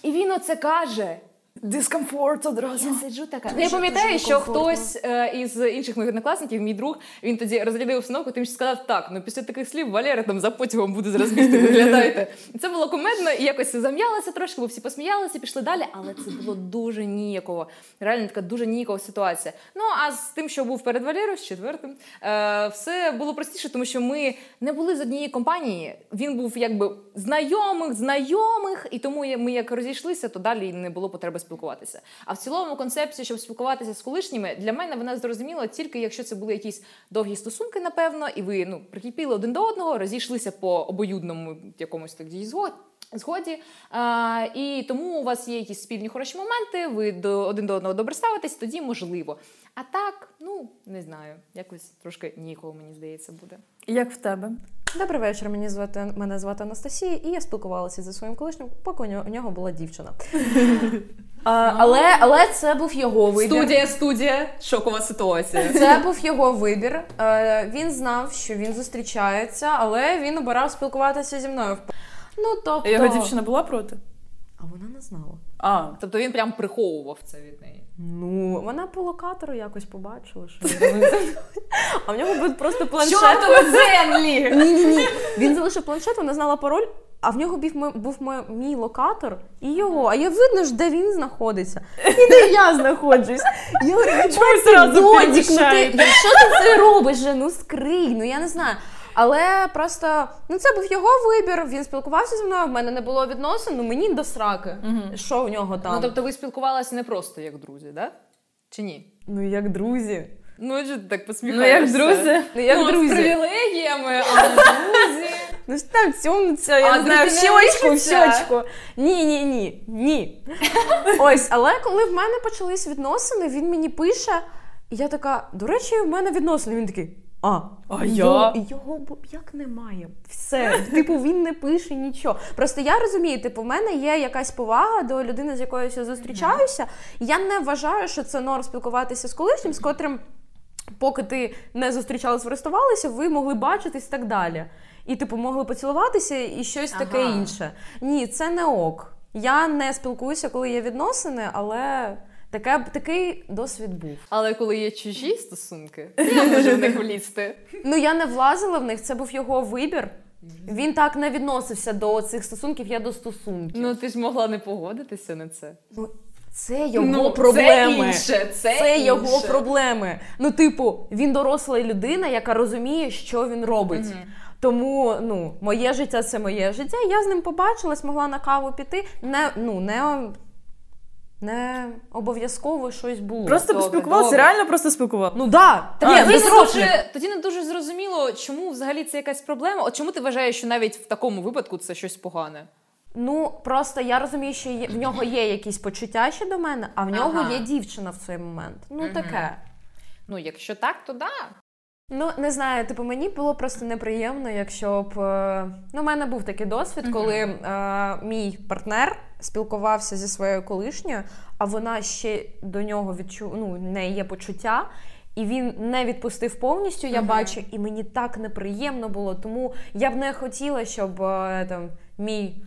І він оце каже. Дискомфорт одразу. Я сиджу така. Ну, я пам'ятаю, що хтось е, із інших моїх однокласників, мій друг, він тоді розглядав обстановку, тим що сказав, так, ну після таких слів Валера там за потягом буде зараз бігти, виглядайте. Це було кумедно, і якось зам'ялося трошки, бо всі посміялися, пішли далі, але це було дуже ніяково. Реально така дуже ніякова ситуація. Ну а з тим, що був перед Валерою, з четвертим, е, все було простіше, тому що ми не були з однієї компанії. Він був якби знайомих, знайомих, і тому ми як розійшлися, то далі не було потреби спілкуватися. А в цілому концепція, щоб спілкуватися з колишніми, для мене вона зрозуміла тільки якщо це були якісь довгі стосунки, напевно, і ви ну прикипіли один до одного, розійшлися по обоюдному якомусь тоді згод. Згоді, а, і тому у вас є якісь спільні хороші моменти, ви до один до одного добре ставитесь, тоді можливо. А так, ну не знаю, якось трошки нікого, мені здається, буде. Як в тебе? Добрий вечір. Мені звати мене звати Анастасія, і я спілкувалася зі своїм колишнім, поки у нього була дівчина. А, але, але це був його вибір. Студія, студія, шокова ситуація. Це був його вибір. Е, він знав, що він зустрічається, але він обирав спілкуватися зі мною. Ну тобто Його дівчина була проти? А вона не знала. А, Тобто він прям приховував це від неї. Ну, вона по локатору якось побачила, що він- а в нього був просто планшет. землі! Ні, ні, ні. Він залишив планшет, вона знала пароль. А в нього був, був мій локатор і його. А я видно ж, де він знаходиться. І де я знаходжусь. Я говорю, Чому ви «Єбать ти додік, ну ти, що ти це робиш? же? Ну скрий, ну я не знаю. Але просто ну це був його вибір. Він спілкувався зі мною. В мене не було відносин, ну мені до сраки. Що в нього там? Ну тобто ви спілкувалися не просто як друзі, да? Чи ні? ну як друзі. Ну, чи ти так ну посміхаєшся? як друзі. Ну як ну, З друзі. привілегіями, а друзі. Ну ж там цьомиться, я А, не знаю, в щочку, в щочку. Ні, ні, ні, ні. Ось, але коли в мене почались відносини, він мені пише, і я така, до речі, в мене відносини. Він такий. А, А я? його, його як немає. Все. Типу, він не пише нічого. Просто я розумію, типу, в мене є якась повага до людини, з якою я зустрічаюся. Я не вважаю, що це норм спілкуватися з колишнім, з котрим поки ти не зустрічалась, користувалися, ви могли бачитись і так далі. І, типу, могли поцілуватися і щось таке інше. Ні, це не ок. Я не спілкуюся, коли є відносини, але таке, такий досвід був. Але коли є чужі стосунки, я можу в них влізти. Ну я не влазила в них, це був його вибір. Він так не відносився до цих стосунків, я до стосунків. Ну ти ж могла не погодитися на це. Ну, це його Ну, проблеми. Це інше, це, Це його проблеми. Ну, типу, він доросла людина, яка розуміє, що він робить. Тому ну, моє життя це моє життя. Я з ним побачилась, могла на каву піти. Не, ну, не, не обов'язково щось було. Просто Добре, поспілкувалися, добре. реально просто спілкувалися. Ну да. Так, Ні, тоді, не дуже, тоді не дуже зрозуміло, чому взагалі це якась проблема. От чому ти вважаєш, що навіть в такому випадку це щось погане? Ну просто я розумію, що є, в нього є якісь почуття ще до мене, а в нього Ага. є дівчина в цей момент. Ну Мгм. таке. Ну, якщо так, то да. Ну не знаю, типу мені було просто неприємно, якщо б е, ну, у мене був такий досвід, коли е, мій партнер спілкувався зі своєю колишньою, а вона ще до нього відчу... ну, в неї є почуття. І він не відпустив повністю, я Мгм. бачу, і мені так неприємно було. Тому я б не хотіла, щоб е, там мій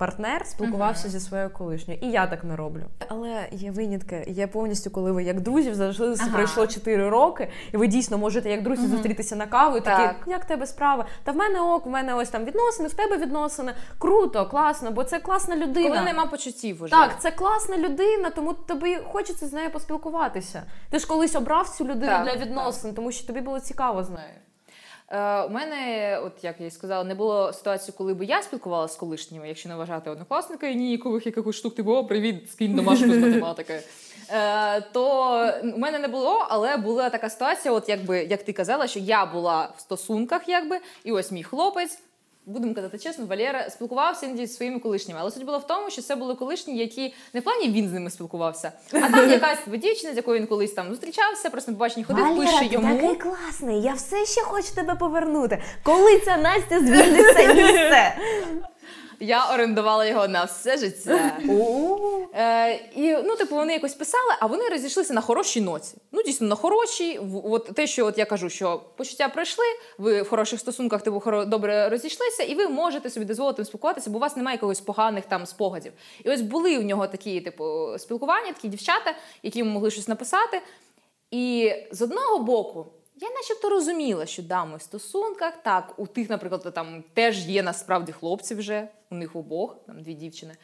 партнер спілкувався зі своєю колишньою. І я так не роблю. Але є винятки. Є повністю, коли ви як друзі залишилися, Ага. пройшло 4 роки, і ви дійсно можете як друзі зустрітися на каву і такі, як тебе справи? Та в мене ок, в мене ось там відносини, в тебе відносини. Круто, класно, бо це класна людина. Коли нема почуттів уже. Так, це класна людина, тому тобі хочеться з нею поспілкуватися. Ти ж колись обрав цю людину Так, для відносин, тому що тобі було цікаво з нею. Е, у мене, от як я і сказала, не було ситуації, коли би я спілкувалася з колишніми, якщо не вважати однокласника і ніякових якихось штук, типу, о, привіт, скинь домашку з математики. Е, то у мене не було, але була така ситуація, от якби як ти казала, що я була в стосунках, якби, і ось мій хлопець. Будемо казати чесно, Валера спілкувався іноді зі своїми колишніми. Але суть була в тому, що це були колишні, які не в плані він з ними спілкувався, а там якась дівчина, з якою він колись там зустрічався, просто на побаченні ходив, пише йому. класний, я все ще хочу тебе повернути. Коли ця Настя звільниться місце? Я орендувала його на все життя. Е, і ну, типу, вони якось писали, а вони розійшлися на хорошій ноці. Ну, дійсно, на хорошій. От те, що от я кажу, що почуття пройшли, ви в хороших стосунках типу, добре розійшлися, і ви можете собі дозволити спілкуватися, бо у вас немає якогось поганих там спогадів. І ось були в нього такі, типу, спілкування, такі дівчата, які йому могли щось написати. І з одного боку. Я начебто розуміла, що да, в стосунках. Так, у тих, наприклад, там теж є насправді хлопці вже, у них обох, там дві дівчини.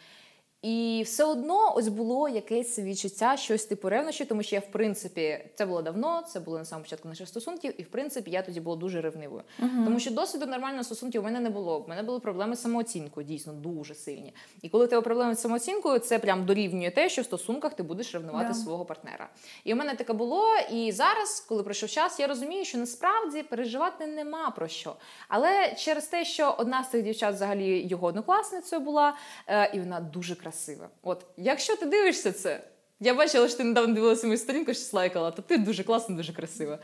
І все одно ось було якесь відчуття, щось типу ревнощі, тому що я, в принципі, це було давно, це було на самому початку наших стосунків, і в принципі я тоді була дуже ревнивою. Тому що досвіду нормального стосунків у мене не було. У мене були проблеми з самооцінкою, дійсно дуже сильні. І коли у тебе проблеми з самооцінкою, це прям дорівнює те, що в стосунках ти будеш ревнувати Да. свого партнера. І у мене таке було. І зараз, коли пройшов час, я розумію, що насправді переживати нема про що. Але через те, що одна з цих дівчат взагалі його однокласницею була, е, і вона дуже красива. От якщо ти дивишся це. Я бачила, що ти недавно дивилася мою сторінку, що лайкала, то ти дуже класна, дуже красива.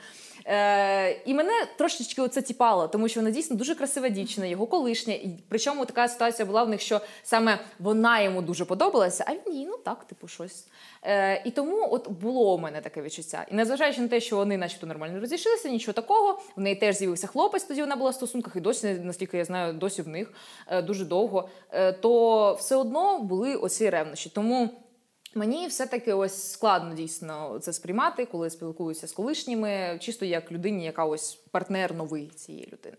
Е, і мене трошечки оце тіпало, тому що вона дійсно дуже красива дівчина, його колишня. І причому така ситуація була в них, що саме вона йому дуже подобалася, а він їй, ну так, типу, щось. Е, і тому от було у мене таке відчуття. І незважаючи на те, що вони, начебто, нормально розійшлися, нічого такого. В неї теж з'явився хлопець, тоді вона була в стосунках, і досі, наскільки я знаю, досі в них е, дуже довго. Е, то все одно були оці ревнощі. Тому. Мені все-таки ось складно дійсно це сприймати, коли спілкуюся з колишніми, чисто як людині, яка ось партнер новий цієї людини.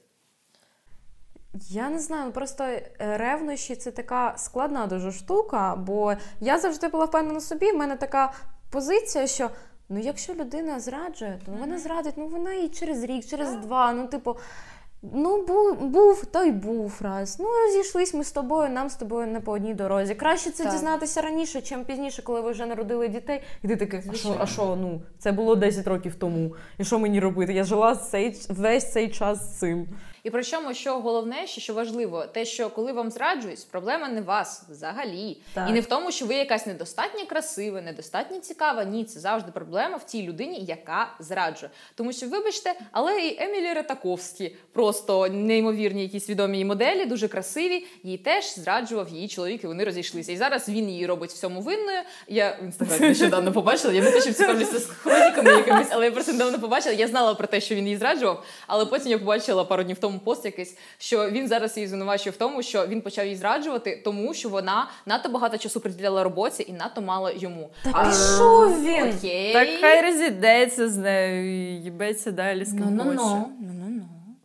Я не знаю, просто е, ревнощі це така складна дуже штука, бо я завжди була впевнена собі. в мене така позиція, що ну якщо людина зраджує, то вона зрадить, ну вона і через рік, через два. Ну, типу, ну був, був то й був раз. Ну розійшлись ми з тобою, нам з тобою не по одній дорозі. Краще це Так. дізнатися раніше, чим пізніше, коли ви вже народили дітей. І ти такий, а що, а що, ну це було 10 років тому. І що мені робити? Я жила цей весь цей час з цим. І причому, що головне, що, важливо, те, що коли вам зраджують, проблема не вас взагалі. Так. І не в тому, що ви якась недостатньо красива, недостатньо цікава. Ні, це завжди проблема в тій людині, яка зраджує. Тому що, вибачте, але і Емілі Ретаковські, просто неймовірні якісь відомі її моделі, дуже красиві. Її теж зраджував її чоловік, і вони розійшлися. І зараз він її робить всьому винною. Я в інстаграмі нещодавно побачила. Я не те, що цікавлюся з хроніками якимись, але я просто недавно побачила. Я знала про те, що він її зраджував, але потім я побачила пару днів тому пост якийсь, що він зараз її звинувачує в тому, що він почав її зраджувати, тому що вона надто багато часу приділяла роботі і надто мало йому. Та пішов він! Окей. Так хай розійдеться з нею і їбеться далі з ким хоче.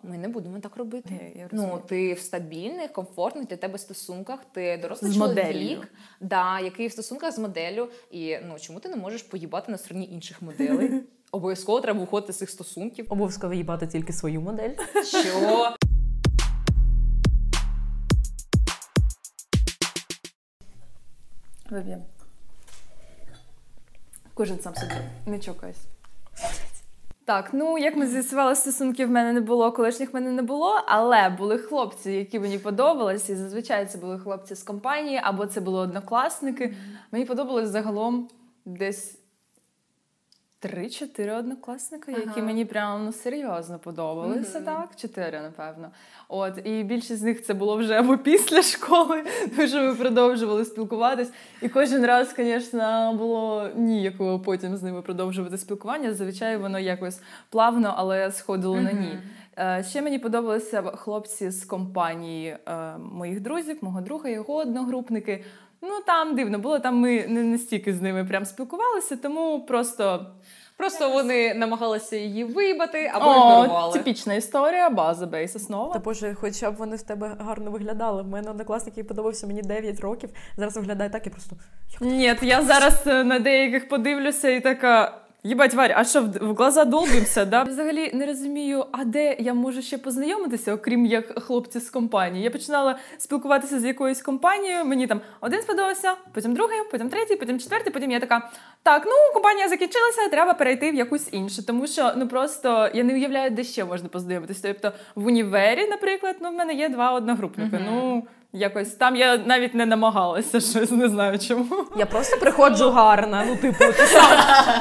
Ми не будемо так робити. Я- я ну, ти в стабільних, комфортних для тебе стосунках, ти дорослий З чоловік, моделлю. да, який в стосунках з моделлю. І ну чому ти не можеш поїбати на стороні інших моделей? Обов'язково треба виходити з цих стосунків. Обов'язково їбати тільки свою модель. Що? Виб'ємо. Кожен сам собі. Не чокайся. Так, ну як ми з'ясували, стосунків в мене не було, колишніх в мене не було, але були хлопці, які мені подобалися, і зазвичай це були хлопці з компанії, або це були однокласники. Мені подобалось загалом десь. Три-чотири однокласника, які Ага. мені прямо ну, серйозно подобалися, Мгм. так? Чотири, напевно. От, і більшість з них це було вже або після школи, тому що ми продовжували спілкуватись. І кожен раз, звісно, було ніякого потім з ними продовжувати спілкування. Зазвичай воно якось плавно, але сходило на ні. Е, Ще мені подобалися хлопці з компанії е, моїх друзів, мого друга, його одногрупники. Ну там дивно було, там ми не настільки з ними прям спілкувалися, тому просто Просто вони намагалися її вибати або О, ігнорували. типічна історія, база, бейс, основа. Та боже, хоча б вони в тебе гарно виглядали. В мене однокласник, який подобався мені 9 років. Зараз виглядає так і просто. Ні, я зараз е, на деяких подивлюся і така. Їбать, Варя, а що в, глаза долбимося? Да? Взагалі не розумію, а де я можу ще познайомитися, окрім як хлопці з компанії. Я починала спілкуватися з якоюсь компанією. Мені там один сподобався, потім другий, потім третій, потім четвертий. Потім я така: так, ну компанія закінчилася, треба перейти в якусь іншу. Тому що ну просто я не уявляю, де ще можна познайомитися. Тобто в універі, наприклад, ну в мене є два одногрупника. Ну якось там я навіть не намагалася щось, не знаю чому. Я просто приходжу гарна. Ну, типу, ти сам,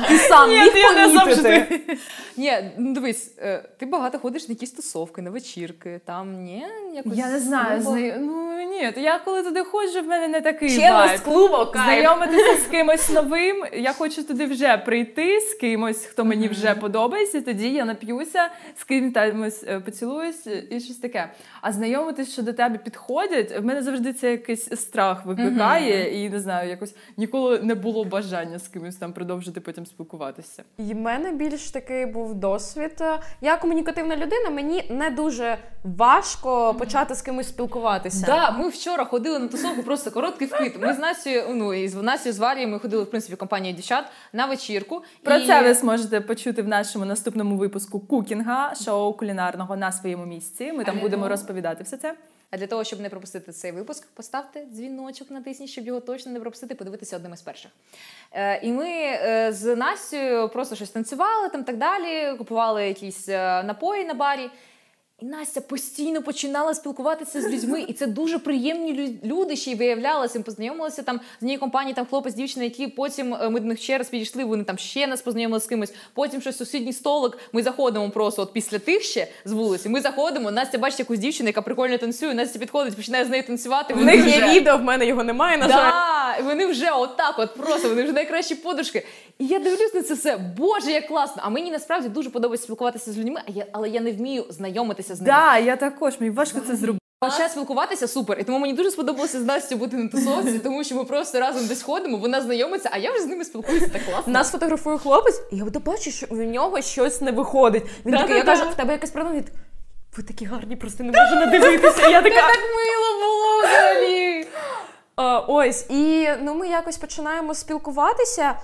ти сам Ні, міг я не помітити. завжди. Ні, ну дивись, е, ти багато ходиш на якісь тусовки, на вечірки. Там ні, якось. Я не знаю, слабо? зна... ну ні, то я коли туди ходжу, в мене не такий з клубу, кайф. Знайомитися з кимось новим. Я хочу туди вже прийти з кимось, хто мені вже подобається. Тоді я нап'юся, з ким там поцілуюсь і щось таке. А знайомитись, що до тебе підходять, в мене завжди це якийсь страх викликає, і не знаю, якось ніколи не було бажання з кимось там продовжити потім спілкуватися. І в мене більш такий був досвід. Я комунікативна людина, мені не дуже важко почати з кимось спілкуватися. Да, ми вчора ходили на тусовку, просто короткий вкид. Ми з Настю, ну і з Настю з Варією ми ходили в принципі в компанію дівчат на вечірку. Про і... це ви зможете почути в нашому наступному випуску кукінга, шоу кулінарного на своєму місці. Ми там будемо розповідати все це. А для того, щоб не пропустити цей випуск, поставте дзвіночок, натисніть, щоб його точно не пропустити, подивитися одним із перших. Е, і ми е, з Настю просто щось танцювали там так далі, купували якісь е, напої на барі. І Настя постійно починала спілкуватися з людьми, і це дуже приємні люди ще й виявлялися. Ми познайомилися там з однієї компанії, там хлопець, дівчина, які потім е, ми до них ще раз підійшли. Вони там ще нас познайомили з кимось. Потім щось сусідній столик. Ми заходимо просто от після тих ще з вулиці. Ми заходимо. Настя бачить якусь дівчину, яка прикольно танцює. Настя підходить, починає з нею танцювати. В них є відео, в мене його немає, на жаль. Да, вони вже отак, от просто вони вже найкращі подружки. І я дивлюсь на це все. Боже, як класно! А мені насправді дуже подобається спілкуватися з людьми, але я не вмію знайомитися з ними. Да, я також, мені важко це зробити. Почати спілкуватися супер. І тому мені дуже сподобалося з Настю бути на тусовці, тому що ми просто разом десь ходимо, вона знайомиться, а я вже з ними спілкуюся так класно. Нас фотографує хлопець, і я буду бачу, що в нього щось не виходить. Він Да, такий, да, я да. кажу, в тебе якась проблема? Він, ви такі гарні, просто не можу надивитися. Я така. Так мило було взагалі. Ось, і ну, ми якось починаємо спілкуватися.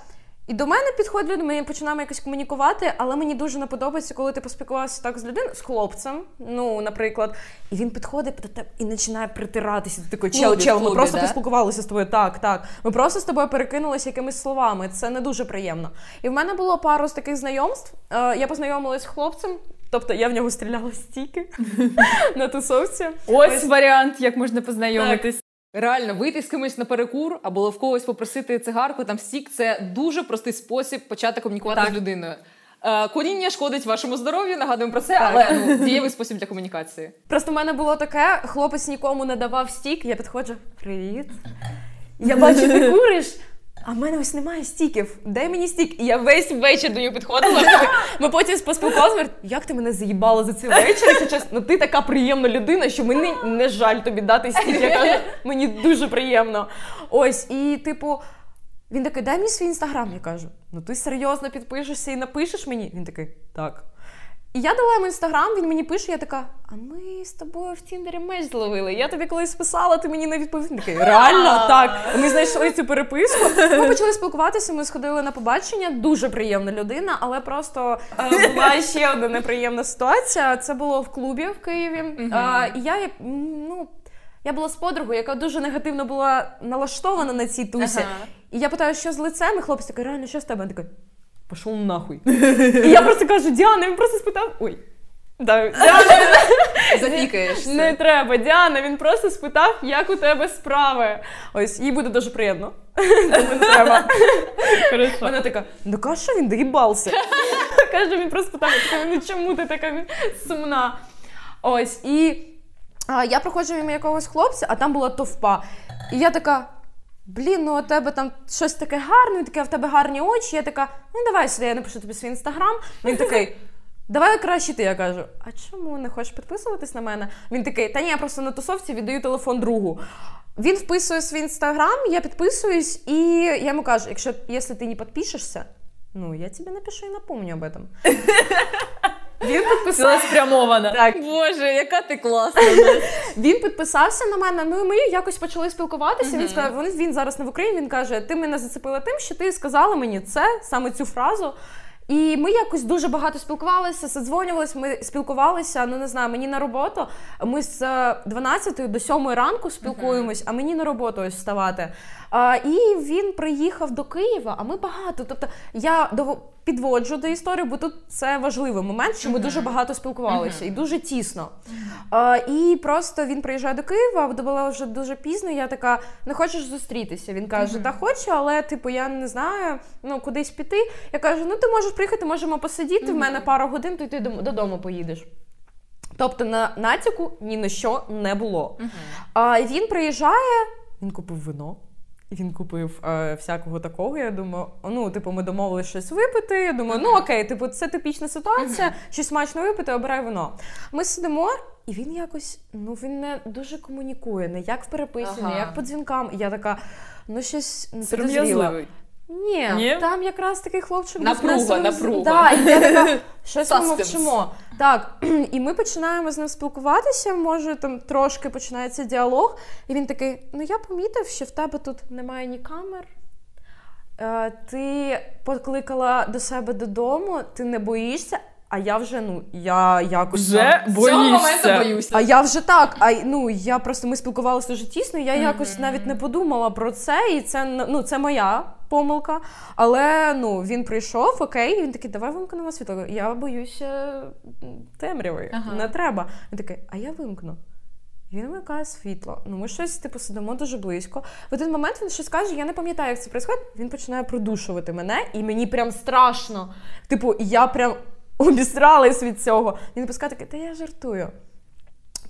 І до мене підходять люди, ми починаємо якось комунікувати, але мені дуже не подобається, коли ти поспілкувався так з людиною, з хлопцем, ну, наприклад, і він підходить до тебе і починає притиратися. Ти такий, чел, чел, ми просто поспілкувалися з тобою. Так, так. Ми просто з тобою перекинулися якимись словами. Це не дуже приємно. І в мене було пару з таких знайомств. Е, я познайомилась з хлопцем. Тобто я в нього стріляла стільки на тусовці. Ось варіант, як можна познайомитись. Реально, вийти з кимось на перекур або в когось попросити цигарку, там стік це дуже простий спосіб почати комунікувати Так. з людиною. Куріння шкодить вашому здоров'ю, нагадуємо про це, але ну, дієвий спосіб для комунікації. Просто в мене було таке: хлопець нікому не давав стік, я підходжу. Привіт. Я бачу, ти куриш. А в мене ось немає стіків. Дай мені стік. І я весь вечір до нього підходила. Ми потім поспілкувалися. Як ти мене заїбала за цей вечір? Якщо чесно, ну ти така приємна людина, що мені не жаль тобі дати стік. Я кажу, мені дуже приємно. Ось, і типу, він такий, дай мені свій інстаграм. Я кажу, ну ти серйозно підпишешся і напишеш мені? Він такий, так. І я дала йому інстаграм, він мені пише, я така: а ми з тобою в Тіндері меч зловили. Я тобі колись писала, ти мені не відповів. Він такий, реально так. Ми знайшли цю переписку. Ми почали спілкуватися. Ми сходили на побачення. Дуже приємна людина, але просто е, була ще одна неприємна ситуація. Це було в клубі в Києві. Е, і я ну. Я була з подругою, яка дуже негативно була налаштована на цій тусі. Ага. І я питаю, що з лицем, і хлопець такий, реально, що з тебе? Він такий, пішов нахуй. І я просто кажу, Діана, він просто спитав. Ой. Да, Діана, Запікаєшся. не треба, Діана, він просто спитав, як у тебе справи. Ось, їй буде дуже приємно. Тому не треба. Хорошо. Вона така, ну каже, що він доїбався. Каже, він просто питав, я така, ну чому ти така сумна? Ось, і а, я проходжу мимо якогось хлопця, а там була товпа. І я така. Блін, ну у тебе там щось таке гарне, таке, в тебе гарні очі. Я така, ну давай сюди, я напишу тобі свій інстаграм. Він такий. Давай краще ти, я кажу. А чому не хочеш підписуватись на мене? Він такий, та ні, я просто на тусовці віддаю телефон другу. Він вписує свій інстаграм, я підписуюсь, і я йому кажу: якщо якщо ти не підпишешся, ну я тобі напишу і напомню об этом. Він підписав. спрямована. Так, Боже, яка ти класна. він підписався на мене. Ну і ми якось почали спілкуватися. Він сказав, він, він зараз не в Україні. Він каже: Ти мене зацепила тим, що ти сказала мені це, саме цю фразу. І ми якось дуже багато спілкувалися, задзвонювалися, ми спілкувалися. Ну не знаю, мені на роботу. Ми з е, 12 до 7 ранку спілкуємось, а мені на роботу ось вставати. А, і він приїхав до Києва, а ми багато. Тобто я підводжу до історії, бо тут це важливий момент, що ми дуже багато спілкувалися і дуже тісно. А, і просто він приїжджає до Києва, було вже дуже пізно. Я така, не хочеш зустрітися? Він каже, та хочу, але типу я не знаю, ну кудись піти. Я кажу, ну ти можеш приїхати, можемо посидіти. В мене пару годин, то й ти додому поїдеш. Тобто на натяку ні на що не було. А він приїжджає, він купив вино. Він купив е, всякого такого. Я думаю, ну, типу, ми домовилися щось випити. Я думаю, ну окей, типу, це типічна ситуація, щось смачно випити, обирай вино. Ми сидимо, і він якось, ну він не дуже комунікує, не як в переписі, Ага. не як по дзвінкам. І я така, ну щось не підозріла. Сором'язливий. Ні, Ні? там якраз такий хлопчик був Напруга, напруга. Да, і я така, щось ми Suspense. мовчимо. Так, і ми починаємо з ним спілкуватися. Може, там трошки починається діалог, і він такий: ну я помітив, що в тебе тут немає ні камер. Е, ти покликала до себе додому, ти не боїшся, а я вже ну я якось Вже моменту боїшся. боюся. а я вже так. А ну я просто ми спілкувалися дуже тісно. Я якось навіть не подумала про це, і це ну це моя помилка. Але ну він прийшов, окей, і він такий, давай вимкнемо світло. Я боюся м, темряви. Ага. Не треба. Він такий, а я вимкну. Він вимикає світло. Ну, ми щось типу сидимо дуже близько. В один момент він щось каже, я не пам'ятаю, як це відбувається. Він починає продушувати мене, і мені прям страшно. Типу, я прям обісралась від цього. Він пускає такий, та я жартую.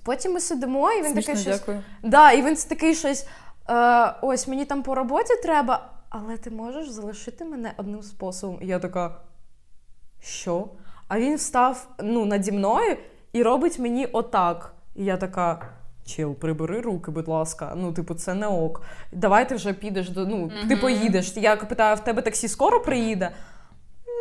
Потім ми сидимо, і він Смішно, такий щось. дякую. Да, і він такий щось. Е, ось мені там по роботі треба, але ти можеш залишити мене одним способом. І я така. Що? А він встав ну, наді мною і робить мені отак. І я така. Чил, прибери руки, будь ласка. Ну, типу, це не ок. Давай ти вже підеш до. Ну, ти поїдеш. Я питаю, в тебе таксі скоро приїде?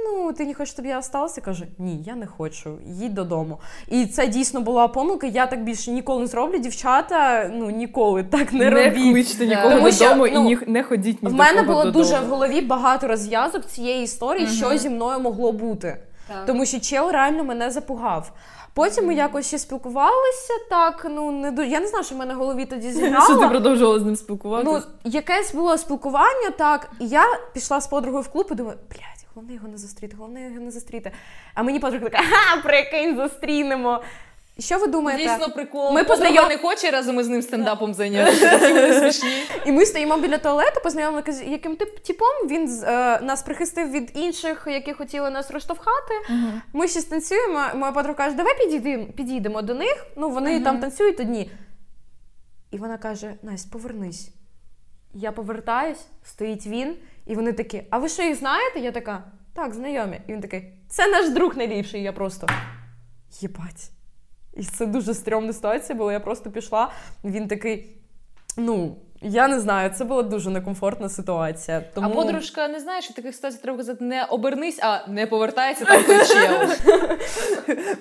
Ну, ти не хочеш, щоб я осталася? Каже, ні, я не хочу, їдь додому. І це дійсно була помилка. Я так більше ніколи не зроблю. Дівчата, ну ніколи так не, Не робіть. кличте нікого Тому що, додому ну, і ні- не ходіть ні В до мене кого було додому. дуже в голові багато розв'язок цієї історії, що зі мною могло бути. Так. Тому що чел реально мене запугав. Потім ми якось ще спілкувалися так. Ну не до Я не знаю, що в мене в голові тоді Що ти зіграло. продовжувала з ним Ну, спілкуватися? якесь було спілкування, так. І я пішла з подругою в клуб і думаю, блядь, головне його не зустріти, головне його не зустріти. А мені подруга така, ха, прикинь, зустрінемо. Що ви думаєте? Дійсно прикол. Ми познайом- не хоче разом із ним стендапом зайнятися. І ми стоїмо біля туалету, познайомилися з яким тип типом. Він е, нас прихистив від інших, які хотіли нас розштовхати. Ми ще танцюємо. Моя подруга каже, давай підійдемо, підійдемо до них. Ну вони там танцюють одні. І вона каже: Настя, повернись. Я повертаюсь, стоїть він, і вони такі: А ви що їх знаєте? Я така, так, знайомі. І він такий, це наш друг найліпший. Я просто єбать. І це дуже стрьомна ситуація була. Я просто пішла, він такий. Ну, я не знаю, це була дуже некомфортна ситуація. Тому... А подружка не знає, що таких ситуаціях треба казати не обернись, а не повертається там той чел.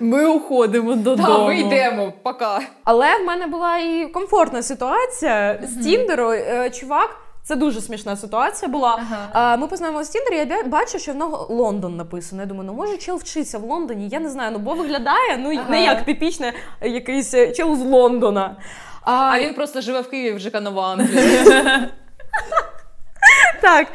Ми уходимо додому. Так, ми йдемо, пока. Але в мене була і комфортна ситуація з Тіндеру. Е, Чувак, це дуже смішна ситуація була. Е, Ми познайомилися з Тіндері, я бачу, що в нього Лондон написано. Я думаю, ну може чел вчиться в Лондоні. Я не знаю, ну бо виглядає ну Ага. не як типічне якийсь е, чел з Лондона. А він просто живе в Києві в ЖК Нова Англія. Так.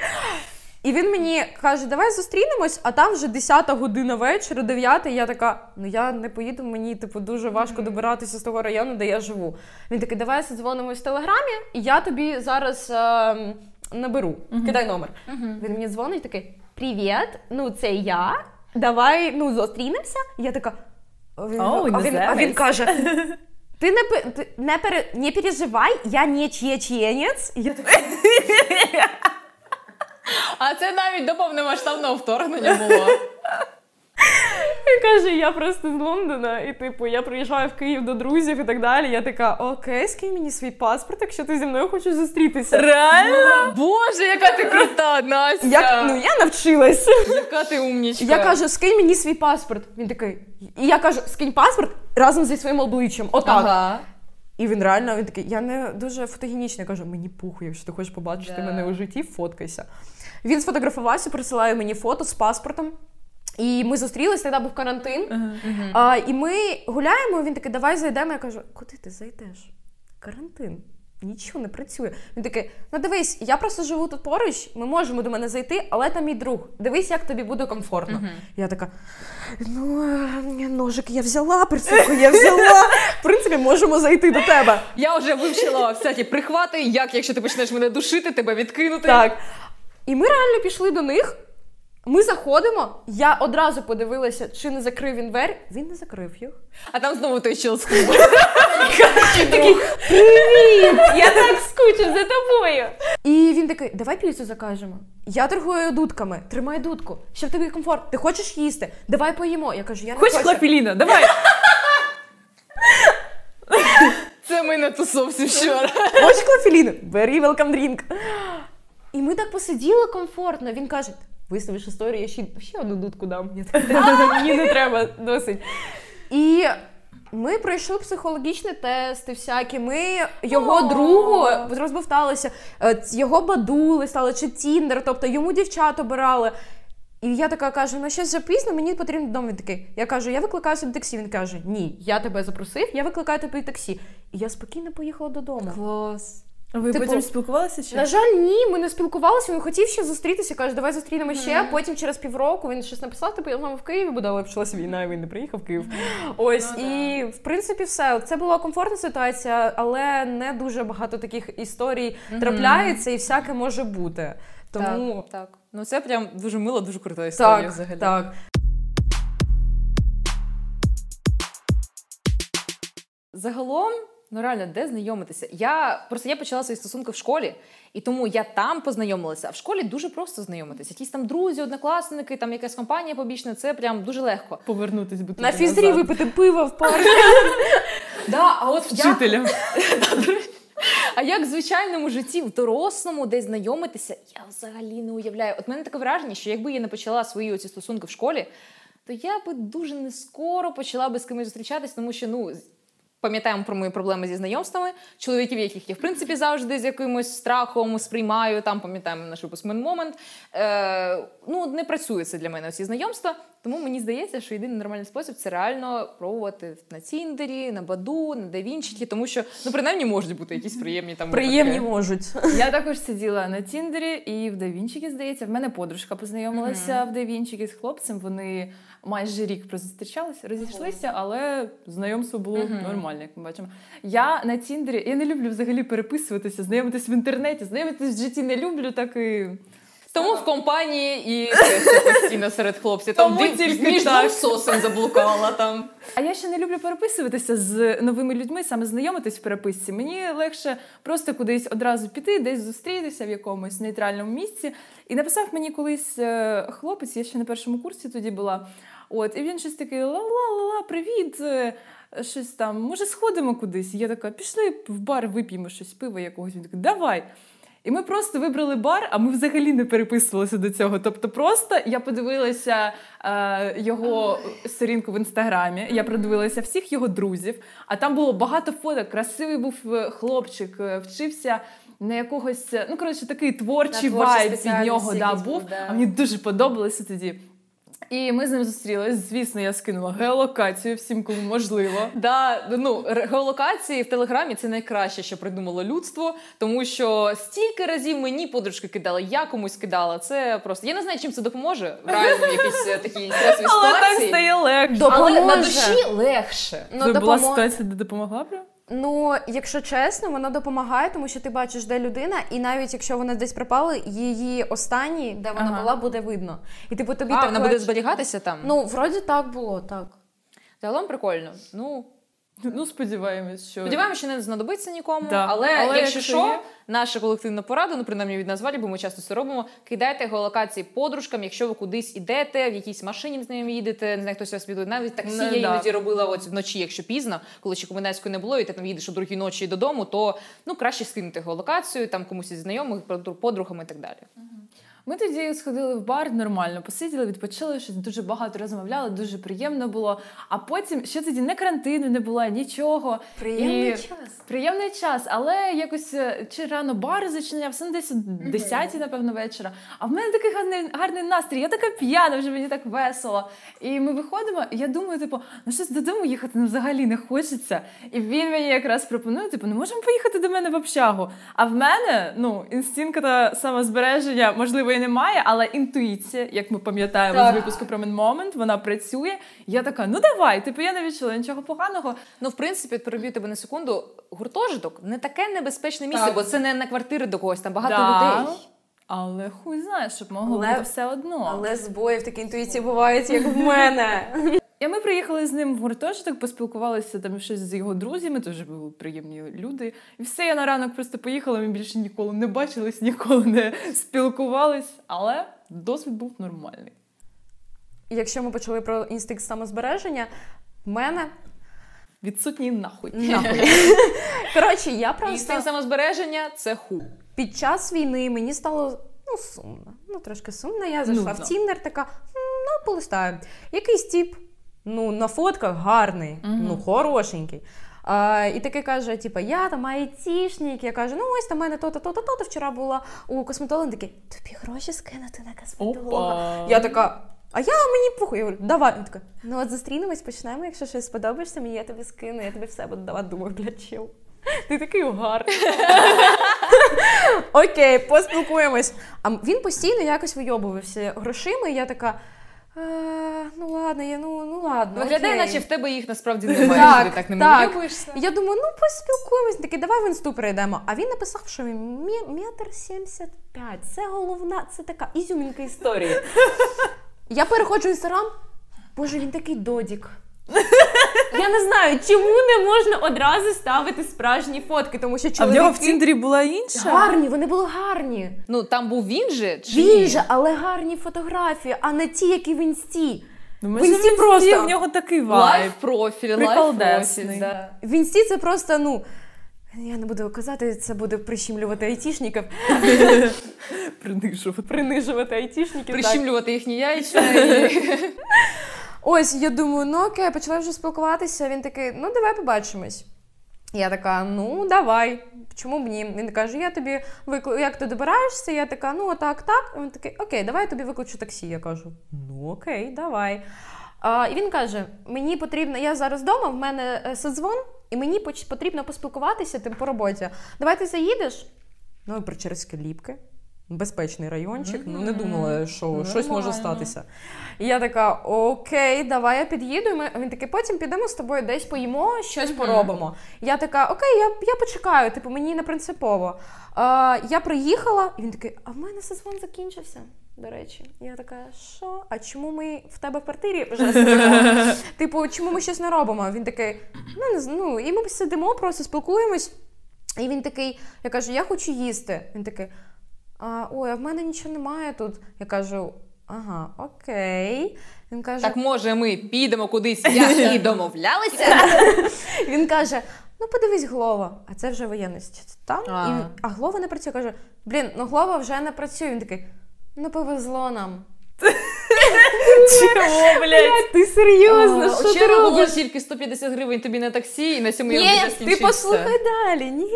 І він мені каже, давай зустрінемось, а там вже 10 година вечора, 9, і я така, ну я не поїду, мені типу дуже важко добиратися з того району, де я живу. Він такий, давай дзвонимось в телеграмі, і я тобі зараз е, наберу. Кидай номер. Він мені дзвонить такий: Привіт, ну це я. Давай ну, зустрінемося. І я така. а Він, О, а, він, а він каже: Ти не, ти не, пере, не переживай, я не чеченець. І я така, А це навіть до повномасштабного вторгнення було. Він каже, я просто з Лондона, і типу, я приїжджаю в Київ до друзів і так далі. Я така, окей, скинь мені свій паспорт, якщо ти зі мною хочеш зустрітися. Реально? Боже, яка ти крута, Настя! Я, ну, я навчилась. Яка ти умнічка. Я кажу, скинь мені свій паспорт. Він такий. І я кажу, скинь паспорт разом зі своїм обличчям. Отак. Ага. І він реально він такий, я не дуже фотогенічний. Я кажу, мені похуй, якщо ти хочеш побачити Да. мене у житті, фоткайся. Він сфотографувався, присилає мені фото з паспортом. І ми зустрілись, тоді був карантин. А, і ми гуляємо. Він такий, давай зайдемо. Я кажу, куди ти зайдеш? Карантин. Нічого не працює. Він такий: ну дивись, я просто живу тут поруч, ми можемо до мене зайти, але там мій друг. Дивись, як тобі буде комфортно. Я така: ну, е, ножик я взяла, прицепку я взяла. В принципі, можемо зайти до тебе. Я вже вивчила всякі прихвати, як якщо ти почнеш мене душити, тебе відкинути. Так. І ми реально пішли до них. Ми заходимо. Я одразу подивилася, чи не закрив він двері. Він не закрив їх. А там знову той чел з клубу. Привіт! Я так скучив за тобою. І він такий: давай піцу закажемо. Я торгую дудками, тримай дудку, щоб тобі комфорт. Ти хочеш їсти? Давай поїмо. Я кажу, я не Хочеш клапіліна? Давай. Це ми на тусовці вчора. Хочеш клафеліну? Бери welcome drink. І ми так посиділи комфортно. Він каже: виставиш історію, я ще, ще одну дудку дам. Мені не треба досить. І ми пройшли психологічні тести всякі. Ми його другу розбавталися, е, його бадули стали чи Тіндер, тобто йому дівчат обирали. І я така кажу: ну щось вже пізно, мені потрібно додому. Він такий. Я кажу, я викликаю собі таксі. Він каже: Ні, я тебе запросив, я викликаю тобі таксі. І я спокійно поїхала додому. Клас. Ви Типу, потім спілкувалися ще? На жаль, ні, ми не спілкувалися. Він хотів ще зустрітися. каже, давай зустрінемо ще. Потім через півроку він щось написав, типу, я з вами в Києві буду, але почалася війна, і він не приїхав в Київ. Ось і в принципі все. Це була комфортна ситуація, але не дуже багато таких історій трапляється, і всяке може бути. Тому Так, так. Ну це прям дуже мила, дуже крута історія так, взагалі. так. Загалом, ну реально, де знайомитися? Я просто я почала свої стосунки в школі, і тому я там познайомилася. А в школі дуже просто знайомитися. Якісь там друзі, однокласники, там якась компанія побічна, це прям дуже легко. Повернутись бути На фізрі випити пиво в парку. Да, а от я, вчителем. а як в звичайному житті, в дорослому, десь знайомитися, я взагалі не уявляю. От мене таке враження, що якби я не почала свої оці стосунки в школі, то я би дуже не скоро почала би з кимось зустрічатись, тому що ну. Пам'ятаємо про мої проблеми зі знайомствами, чоловіків, яких я в принципі завжди з якимось страхом сприймаю. Там пам'ятаємо наш випуск момент. Е, ну не працює це для мене ці знайомства. Тому мені здається, що єдиний нормальний спосіб це реально пробувати на Тіндері, на Баду, на Девінчикі, тому що ну принаймні можуть бути якісь приємні там Приємні випадки. можуть. Я також сиділа на Тіндері і в Давінчикі, здається, в мене подружка познайомилася в Давінчикі з хлопцем. Вони майже рік зустрічалися, розійшлися, але знайомство було Мгм. нормальне, як ми бачимо. Я на Тіндері, я не люблю взагалі переписуватися, знайомитись в інтернеті, знайомитись в житті не люблю, так і Тому в компанії і постійно серед хлопців. Там Тому тільки між так. сосен заблукала там. А я ще не люблю переписуватися з новими людьми, саме знайомитись в переписці. Мені легше просто кудись одразу піти, десь зустрітися в якомусь нейтральному місці. І написав мені колись е, хлопець, я ще на першому курсі тоді була. От, і він щось такий: ла-ла-ла, привіт. е, Щось там, може, сходимо кудись? Я така, пішли в бар, вип'ємо щось пиво якогось. Він такий, давай. І ми просто вибрали бар, а ми взагалі не переписувалися до цього. Тобто, просто я подивилася е, його сторінку в інстаграмі, я продивилася всіх його друзів, а там було багато фоток. Красивий був е, хлопчик, е, вчився на якогось, ну коротше, такий творчий вайб від нього да, був, да. А мені дуже подобалося тоді. І ми з ним зустрілись. Звісно, я скинула геолокацію всім, кому можливо. Да, ну геолокації в телеграмі це найкраще, що придумало людство, тому що стільки разів мені подружки кидали, я комусь кидала. Це просто я не знаю, чим це допоможе. Реально, якійсь е, Але так стає легше. Але на душі легше. Ну, Це була допомо- ситуація, де допомогла б? Ну, якщо чесно, воно допомагає, тому що ти бачиш, де людина, і навіть якщо вона десь пропала, її останні, де вона Ага. була, буде видно. І типу тобі А, так вона легше. буде зберігатися там. Ну, вроді так було, так. загалом прикольно. Ну Ну, сподіваємось, що. сподіваємося, що не знадобиться нікому. Да. Але, Але якщо що, є- наша колективна порада, ну принаймні від нас Валі, бо ми часто це робимо. Кидайте геолокації подружкам, якщо ви кудись ідете, в якійсь машині з ними їдете, не знаю, хтось вас піде. Навіть таксі Ну, я да. іноді робила от вночі, якщо пізно, коли ще комендантської не було, і ти там їдеш о другій ночі додому, то ну краще скинути геолокацію, там комусь із знайомих, подругам і так далі. Ми тоді сходили в бар нормально, посиділи, відпочили, щось дуже багато розмовляли, дуже приємно було. А потім ще тоді не карантину не було, нічого. Приємний І- час. Приємний час, але якось е, чи рано бар зачинявся, ну десь о 10 напевно, вечора. А в мене такий гарний, гарний настрій, я така п'яна, вже мені так весело. І ми виходимо, і я думаю, типу, ну щось додому їхати ну, взагалі не хочеться. І він мені якраз пропонує, типу, ну можемо поїхати до мене в общагу. А в мене ну, інстинкта самозбереження, можливо, і немає, але інтуїція, як ми пам'ятаємо Так. з випуску про Мен Момент, вона працює. Я така, ну давай, типу, я не відчула нічого поганого. Ну, в принципі, переб'ю тебе на секунду. Гуртожиток не таке небезпечне місце, Так. бо це не на квартири до когось, там багато Да. людей. Але хуй знає, щоб могло Але- бути все одно. Але збої в такій інтуїції бувають, як в мене. І ми приїхали з ним в гуртожиток, поспілкувалися там щось з його друзями, теж були приємні люди. І все, я на ранок просто поїхала, ми більше ніколи не бачились, ніколи не спілкувались, але досвід був нормальний. Якщо ми почали про інстинкт самозбереження, в мене Відсутній нахуй. нахуй. Коротше, я просто інстинкт самозбереження це ху. під час війни мені стало ну, сумно. Ну, трошки сумно. Я зайшла Нудно. в Тіндер, така, ну, полистаю. Якийсь тип, ну, на фотках гарний, Мгм. ну, хорошенький. А, і такий каже: типу, я там айтішник. Я кажу, ну ось там мене то-то, то-то, то-то вчора була у косметолога. Такий, тобі гроші скинути на косметолога. Я така. А я мені похуй. Я говорю, давай. Він така, ну от зустрінемось, почнемо. Якщо щось сподобаєшся, мені я тобі скину, я тобі все буду давати. Думаю, бля, чил. Ти такий гарний. Окей, поспілкуємось. А він постійно якось вийобувався грошима, і я така. «Е, ну ладно, я ну, ну ладно. Виглядає, окей». наче в тебе їх насправді немає. Так, ти так не так. Я думаю, ну поспілкуємось. Такий, давай в інсту перейдемо. А він написав, що він мі- метр сімдесят п'ять. Це головна, це така ізюмінка історії. Я переходжу в інстаграм. Боже, він такий додік. Я не знаю, чому не можна одразу ставити справжні фотки, тому що А в чоловіки нього в Тіндері була інша. гарні, вони були гарні. Ну там був він же чи Він же, але гарні фотографії, а не ті, які в інсті. Ну, ми В ж інсті в просто. в нього такий life vibe. профіль, life Приколдесний. профіль. Да. В інсті це просто, ну. Я не буду казати, це буде прищемлювати айтішників, Принижувати. принижувати айтішників. так. Прищімлювати їхні яйця. І... Ось я думаю, ну окей, почала вже спілкуватися. Він такий, ну давай побачимось. Я така, ну давай. чому б ні? Він каже: я тобі виклю... як ти добираєшся? Я така, ну так, так. Він такий, окей, давай я тобі викличу таксі. Я кажу, ну окей, давай. А, і він каже: мені потрібно, я зараз вдома, в мене е, соцдзвон, і мені потрібно поспілкуватися тим по роботі. Давай ти заїдеш? Ну, і Причерські ліпки. Безпечний райончик. Ну не думала, що щось може статися. І я така: Окей, давай я під'їду. І ми він такий, потім підемо з тобою десь поїмо, щось поробимо. Я така, окей, я, я почекаю, типу, мені не принципово. А, я приїхала, і він такий, а в мене созвон закінчився. До речі, я така, що? А чому ми в тебе в квартирі вже сидимо? Типу, чому ми щось не робимо? Він такий, ну не. Ну, і ми сидимо, просто спілкуємось. І він такий, я кажу, я хочу їсти. Він такий, а, ой, а в мене нічого немає тут. Я кажу, ага, окей. Він каже, Так може ми підемо кудись, як і домовлялися? Він каже: ну подивись Глова, а це вже воєнний стан. А. І, а Глова не працює. Каже: блін, ну Глова вже не працює. Він такий, ну повезло нам. Чого, блядь? Ти серйозно? Що ти було робиш? тільки 150 гривень тобі на таксі, і на цьому я Ні, вже ти послухай далі. Ні.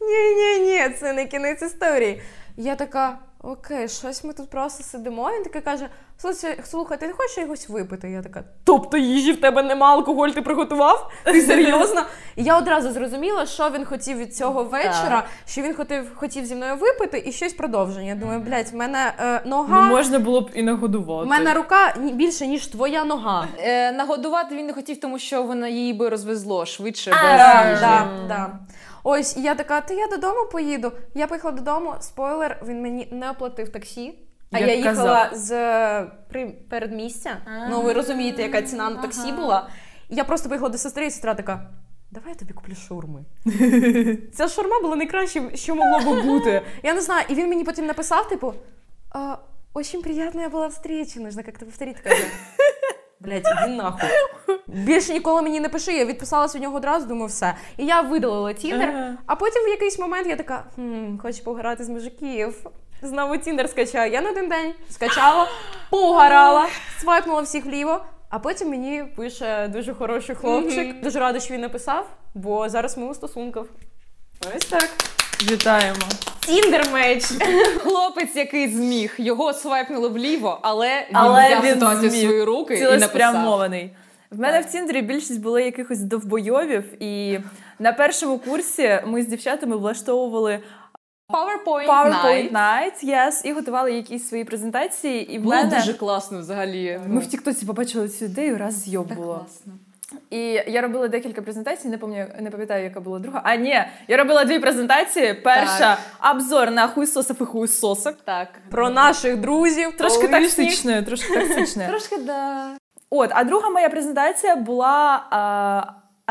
Ні, ні, ні, це не кінець історії. Я така, окей, щось ми тут просто сидимо. Він такий каже: слухай, слухай, ти не хочеш якось випити? Я така, тобто їжі в тебе нема, алкоголь ти приготував? Ти серйозно? І я одразу зрозуміла, що він хотів від цього вечора, що він хотів, хотів зі мною випити і щось продовження. Я думаю, блядь, в мене е, Ну, нога. можна було б і нагодувати. в мене рука ні- більше, ніж твоя нога. Е, нагодувати він не хотів, тому що вона її би розвезло швидше А, без да, їжі. да, да. Ось і я така, то я додому поїду. Я поїхала додому. Спойлер, він мені не оплатив таксі. А Як я їхала казав. з при, передмістя. Ну, ви розумієте, яка ціна на таксі була. І я просто поїхала до сестри, і сестра така: давай я тобі куплю шаурми. Ця шаурма була найкращим, що могло би бути. Я не знаю, і він мені потім написав: типу, «А, очень приятная була встреча, нужно как-то повторити. Блять, іди нахуй. Більше ніколи мені не пиши. Я відписалася від нього одразу, думаю, все. І я видалила Тіндер. Ага. А потім в якийсь момент я така: хм, хочу пограти з мужиків. Знову Тіндер скачаю. Я на один день скачала, поугарала, свайпнула всіх вліво. А потім мені пише дуже хороший хлопчик. Дуже рада, що він написав, бо зараз ми у стосунках. Ось так. Вітаємо. Тіндер меч. Хлопець, який зміг, його свайпнули вліво, але він Але взяв він ситуацію в свої руки і написав. Цілеспрямований. В мене в Тіндері більшість було якихось довбойовів, і на першому курсі ми з дівчатами влаштовували PowerPoint, PowerPoint Night. Night, yes, і готували якісь свої презентації. І в Було мене дуже класно взагалі. ми в Тіктоці побачили цю ідею, раз зйоб так було. класно. І я робила декілька презентацій, не пам'ятаю, не пам'ятаю, яка була друга. А ні, я робила дві презентації. Перша обзор на хуйсосів і хуйсосок. Так. Про наших друзів. Трошки токсичне, трошки токсичне. Трошки да. От, а друга моя презентація була а,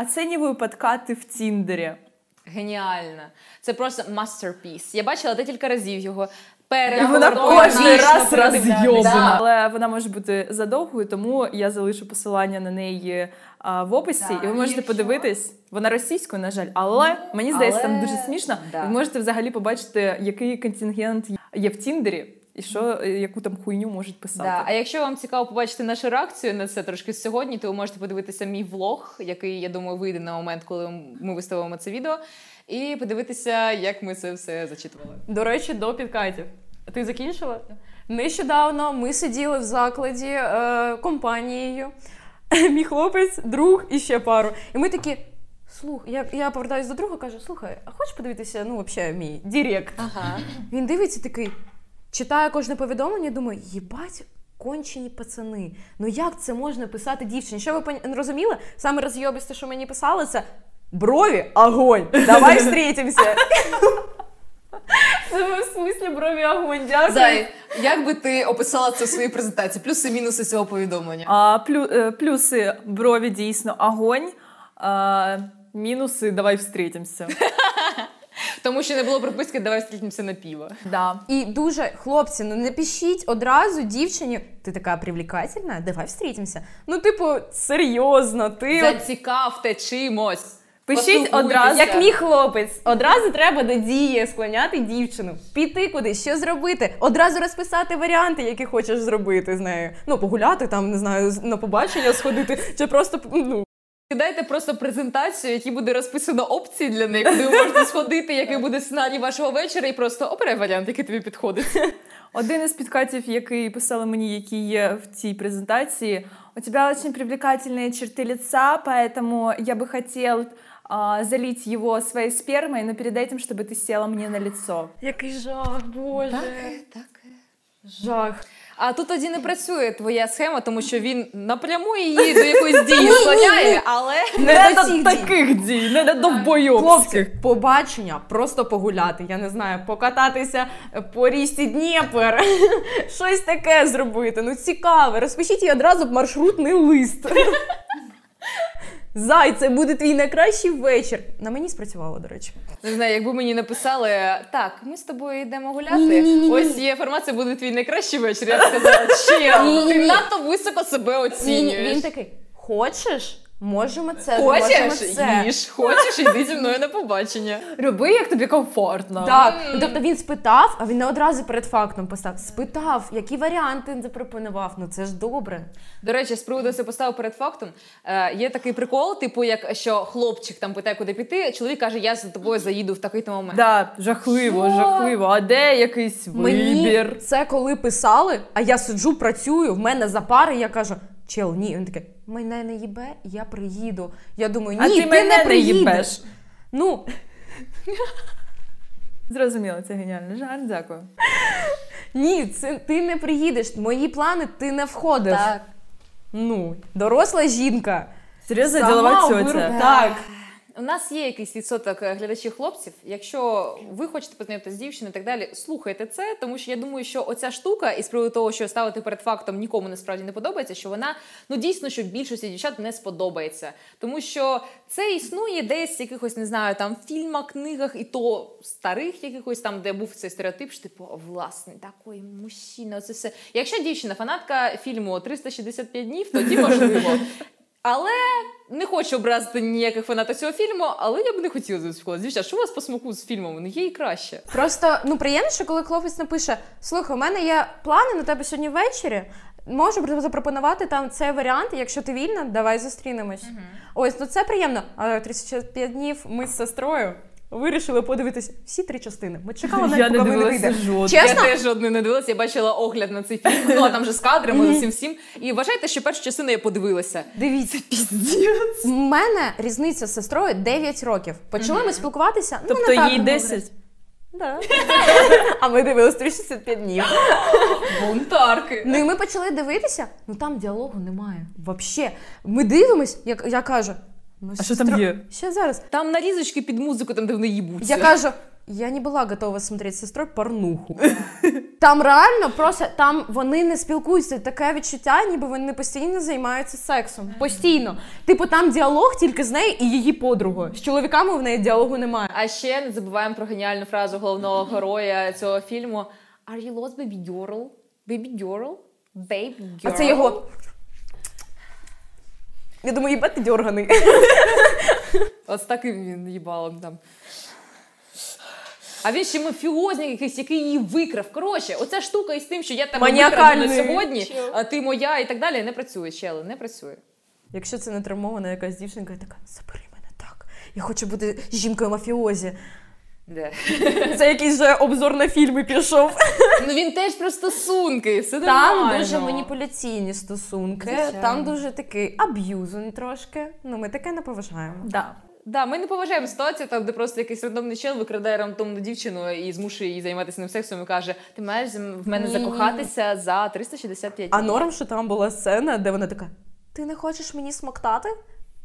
оцінюю подкати в Тіндері. Геніально. Це просто masterpiece. Я бачила декілька разів його. Перед вона кожен раз розйобана. Да. Але вона може бути задовгою, тому я залишу посилання на неї в описі, Да, і ви можете якщо- подивитись. Вона російською, на жаль, але мені здається, там дуже смішно. да. Ви можете взагалі побачити, який контингент є в Тіндері, і що яку там хуйню можуть писати. Да. А якщо вам цікаво побачити нашу реакцію на це трошки сьогодні, то ви можете подивитися мій влог, який, я думаю, вийде на момент, коли ми виставимо це відео, і подивитися, як ми це все зачитували. До речі, до підкатів. Ти закінчила? Нещодавно ми сиділи в закладі е, компанією. Мій хлопець, друг і ще пару. І ми такі. Слух, я, я повертаюсь до друга, кажу: слухай, а хочеш подивитися, ну, взагалі, мій Direct? Ага. Він дивиться такий, читає кожне повідомлення, думаю, їбать. Кончені пацани. Ну як це можна писати дівчині? Що ви пон- розуміли? Саме розйобисте, що мені писали, це брови, огонь. Давай встретимся. Це ви в смислі брові огонь. Дякую. Зай, як би ти описала це в своїй презентації? Плюси мінуси цього повідомлення. А, плю, е, плюси брові дійсно огонь. А, мінуси давай встретимся. Тому що не було приписки, давай зустрінемося на піво. Да. І дуже, хлопці, ну не пишіть одразу дівчині, ти така привлекательна, давай встретимся. Ну, типу, серйозно, ти. Зацікавте чимось. Пишіть Поспілкуйтеся. одразу. Як мій хлопець, одразу треба до дії склоняти дівчину, піти кудись, що зробити, одразу розписати варіанти, які хочеш зробити з нею. Ну, погуляти там, не знаю, на побачення сходити, чи просто ну, Кидайте просто презентацію, в якій буде розписано опції для них, куди ви можете сходити, який буде сценарій вашого вечора, і просто обирай варіант, який тобі підходить. Один із підкатів, який писали мені, які є в цій презентації. У тебя очень привлекательные черты лица, поэтому я бы хотел а, залить его своей спермой, но перед этим, чтобы ты села мне на лицо. Який жах, боже. так. Жах. А тут тоді не працює твоя схема, тому що він напряму її до якоїсь дії склоняє, але Не до до цих таких дій, не до Хлопці, довбойовських. побачення, просто погуляти, я не знаю, покататися по річці Дніпер, щось таке зробити. Ну цікаве. Розпишіть їй одразу маршрутний лист. Зай, це буде твій найкращий вечір. На мені спрацювало, до речі. не знаю, якби мені написали так, ми з тобою йдемо гуляти. Ні-ні-ні-ні. Ось є формація, буде твій найкращий вечір. Я б сказала, чим ти надто високо себе оцінюєш. він такий: хочеш? Можемо це, можемо Хочеш, це. їж, хочеш, йди зі мною на побачення. Роби, як тобі комфортно. Так, ну, тобто він спитав, а він не одразу перед фактом поставив. Спитав, які варіанти він запропонував. Ну це ж добре. До речі, з приводу це поставив перед фактом. Е, є такий прикол, типу, як що хлопчик там питає, куди піти. Чоловік каже, я за тобою заїду в такий-то момент. Да, жахливо, Що? жахливо. А де якийсь Мені вибір? це коли писали, а я сиджу, працюю, в мене за пари, я кажу, чел, ні. Він таке, мене не їбе, я приїду. Я думаю, ні, А ти мене не приїдеш. Ну, Зрозуміло, це геніальний жарт, дякую. ні, це ти не приїдеш. Мої плани ти не входиш. Так. Ну, доросла жінка. Серйозно, ділова тьотя. Так. У нас є якийсь відсоток е, глядачів хлопців. Якщо ви хочете познайомитися з дівчиною і так далі, слухайте це, тому що я думаю, що оця штука, із приводу того, що ставити перед фактом нікому насправді не подобається, що вона ну дійсно, що більшості дівчат не сподобається. Тому що це існує десь в якихось, не знаю, там фільмах, книгах, і то старих якихось там, де був цей стереотип, що типу, власне, такий мужчина, оце все. Якщо дівчина фанатка фільму 365 днів, тоді можливо. Але не хочу образити ніяких фанатів цього фільму, але я б не хотіла заспілкуватися. Дівчата, що у вас по смаку з фільмом? Ну є і краще. Просто ну приємніше, коли хлопець напише: Слухай, у мене є плани на тебе сьогодні ввечері. Можу запропонувати там цей варіант. Якщо ти вільна, давай зустрінемось. Ось, ну це приємно. А 35 днів ми з сестрою вирішили подивитися всі три частини. Ми чекали навіть, Я не дивилася вийде. жодної. Чесно? Я теж жодної не дивилася, я бачила огляд на цей фільм. Ну а там же з кадрами, з усім всім. І вважайте, що першу частину я подивилася. Дивіться, піздець. У мене різниця з сестрою 9 років. Почали ми спілкуватися. ну, Тобто не так їй много 10? Да. А ми дивились 365 днів. Бунтарки. Ну і ми почали дивитися, ну там діалогу немає. Вообще. Ми дивимось, як я кажу. Ну, А що там є? Ще зараз. Там нарізочки під музику, там де вони їбуться. Я кажу, я не була готова смотреть з сестрою порнуху. Там реально просто там вони не спілкуються. Таке відчуття, ніби вони постійно займаються сексом. Постійно. Типу, там діалог тільки з нею і її подругою. З чоловіками в неї діалогу немає. А ще не забуваємо про геніальну фразу головного героя цього фільму. Are you lost, baby girl? Baby girl? Baby girl? А це його. Я думаю, їбать ти дьорганий. От з таким він їбалом там. А він ще мафіозник якийсь, який її викрав. Коротше, оця штука із тим, що я тебе викраду на Маніакальний сьогодні, а ти моя і так далі, не працює, чели, не працює. Якщо це не травмована якась дівчинка, я така, забери мене так. Я хочу бути жінкою мафіозі. Де? Це якийсь же обзор на фільми пішов. Ну він теж про стосунки, все Там нормально. дуже маніпуляційні стосунки, Звичайно. там дуже такий аб'юзон трошки. Ну, ми таке не поважаємо. Да. Да, ми не поважаємо ситуацію, там, де просто якийсь рандомний чел викрадає рандомну дівчину і змушує її займатися ним сексом і каже: Ти маєш в мене Ні. закохатися за 365 А норм, що там була сцена, де вона така: Ти не хочеш мені смоктати?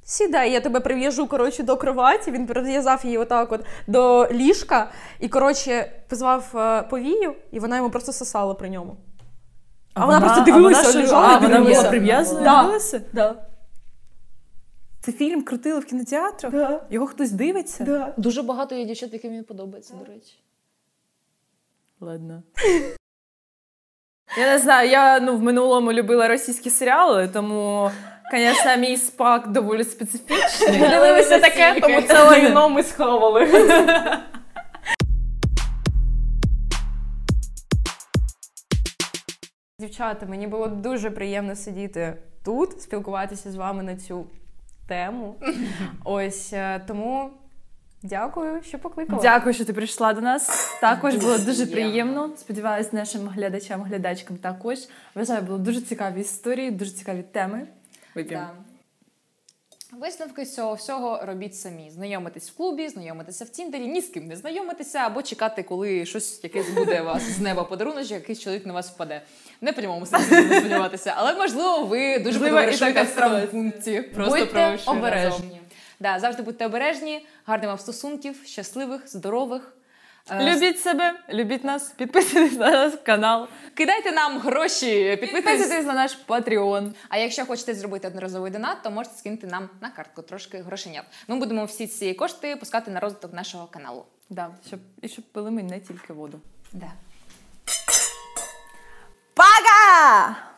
Сідай, я тебе прив'яжу коротше, до кроваті. Він прив'язав її отак от до ліжка і, коротше, позвав е, повію, і вона йому просто сосала при ньому. А вона просто дивилася, вона, що, лежала а, вона була прив'язана? Да. Дивилася? Да. Це фільм крутили в кінотеатрах? Да. Його хтось дивиться? Да. Дуже багато є дівчат, яким він подобається, до речі. Ладно. Я не знаю, я ну, в минулому любила російські серіали, тому, звісно, мій спак доволі специфічний. Ми дивилися таке, тому це лайно ми сховали. Дівчата, мені було дуже приємно сидіти тут, спілкуватися з вами на цю тему. Ось е, тому дякую, що покликала. Дякую, що ти прийшла до нас. Також було дуже приємно. Сподіваюся, нашим глядачам, глядачкам також. Вважаю, було дуже цікаві історії, дуже цікаві теми. Вип'ємо. Да. Висновки з цього всього робіть самі. Знайомитись в клубі, знайомитися в Тіндері, ні з ким не знайомитися, або чекати, коли щось якесь буде у вас з неба подарунок, якийсь чоловік на вас впаде. Не в прямому сенсі не сподіватися, але можливо, ви дуже так в і сталося. Просто Будьте обережні. Да, завжди будьте обережні, гарних вам стосунків, щасливих, здорових. Е, Любіть себе, любіть нас, підписуйтесь на наш канал, Кидайте нам гроші, підписуйтесь. на наш Patreon. А якщо хочете зробити одноразовий донат, то можете скинути нам на картку трошки грошенят. Ми будемо всі ці кошти пускати на розвиток нашого каналу. Да, щоб, і щоб пили ми не тільки воду. Да. Пока!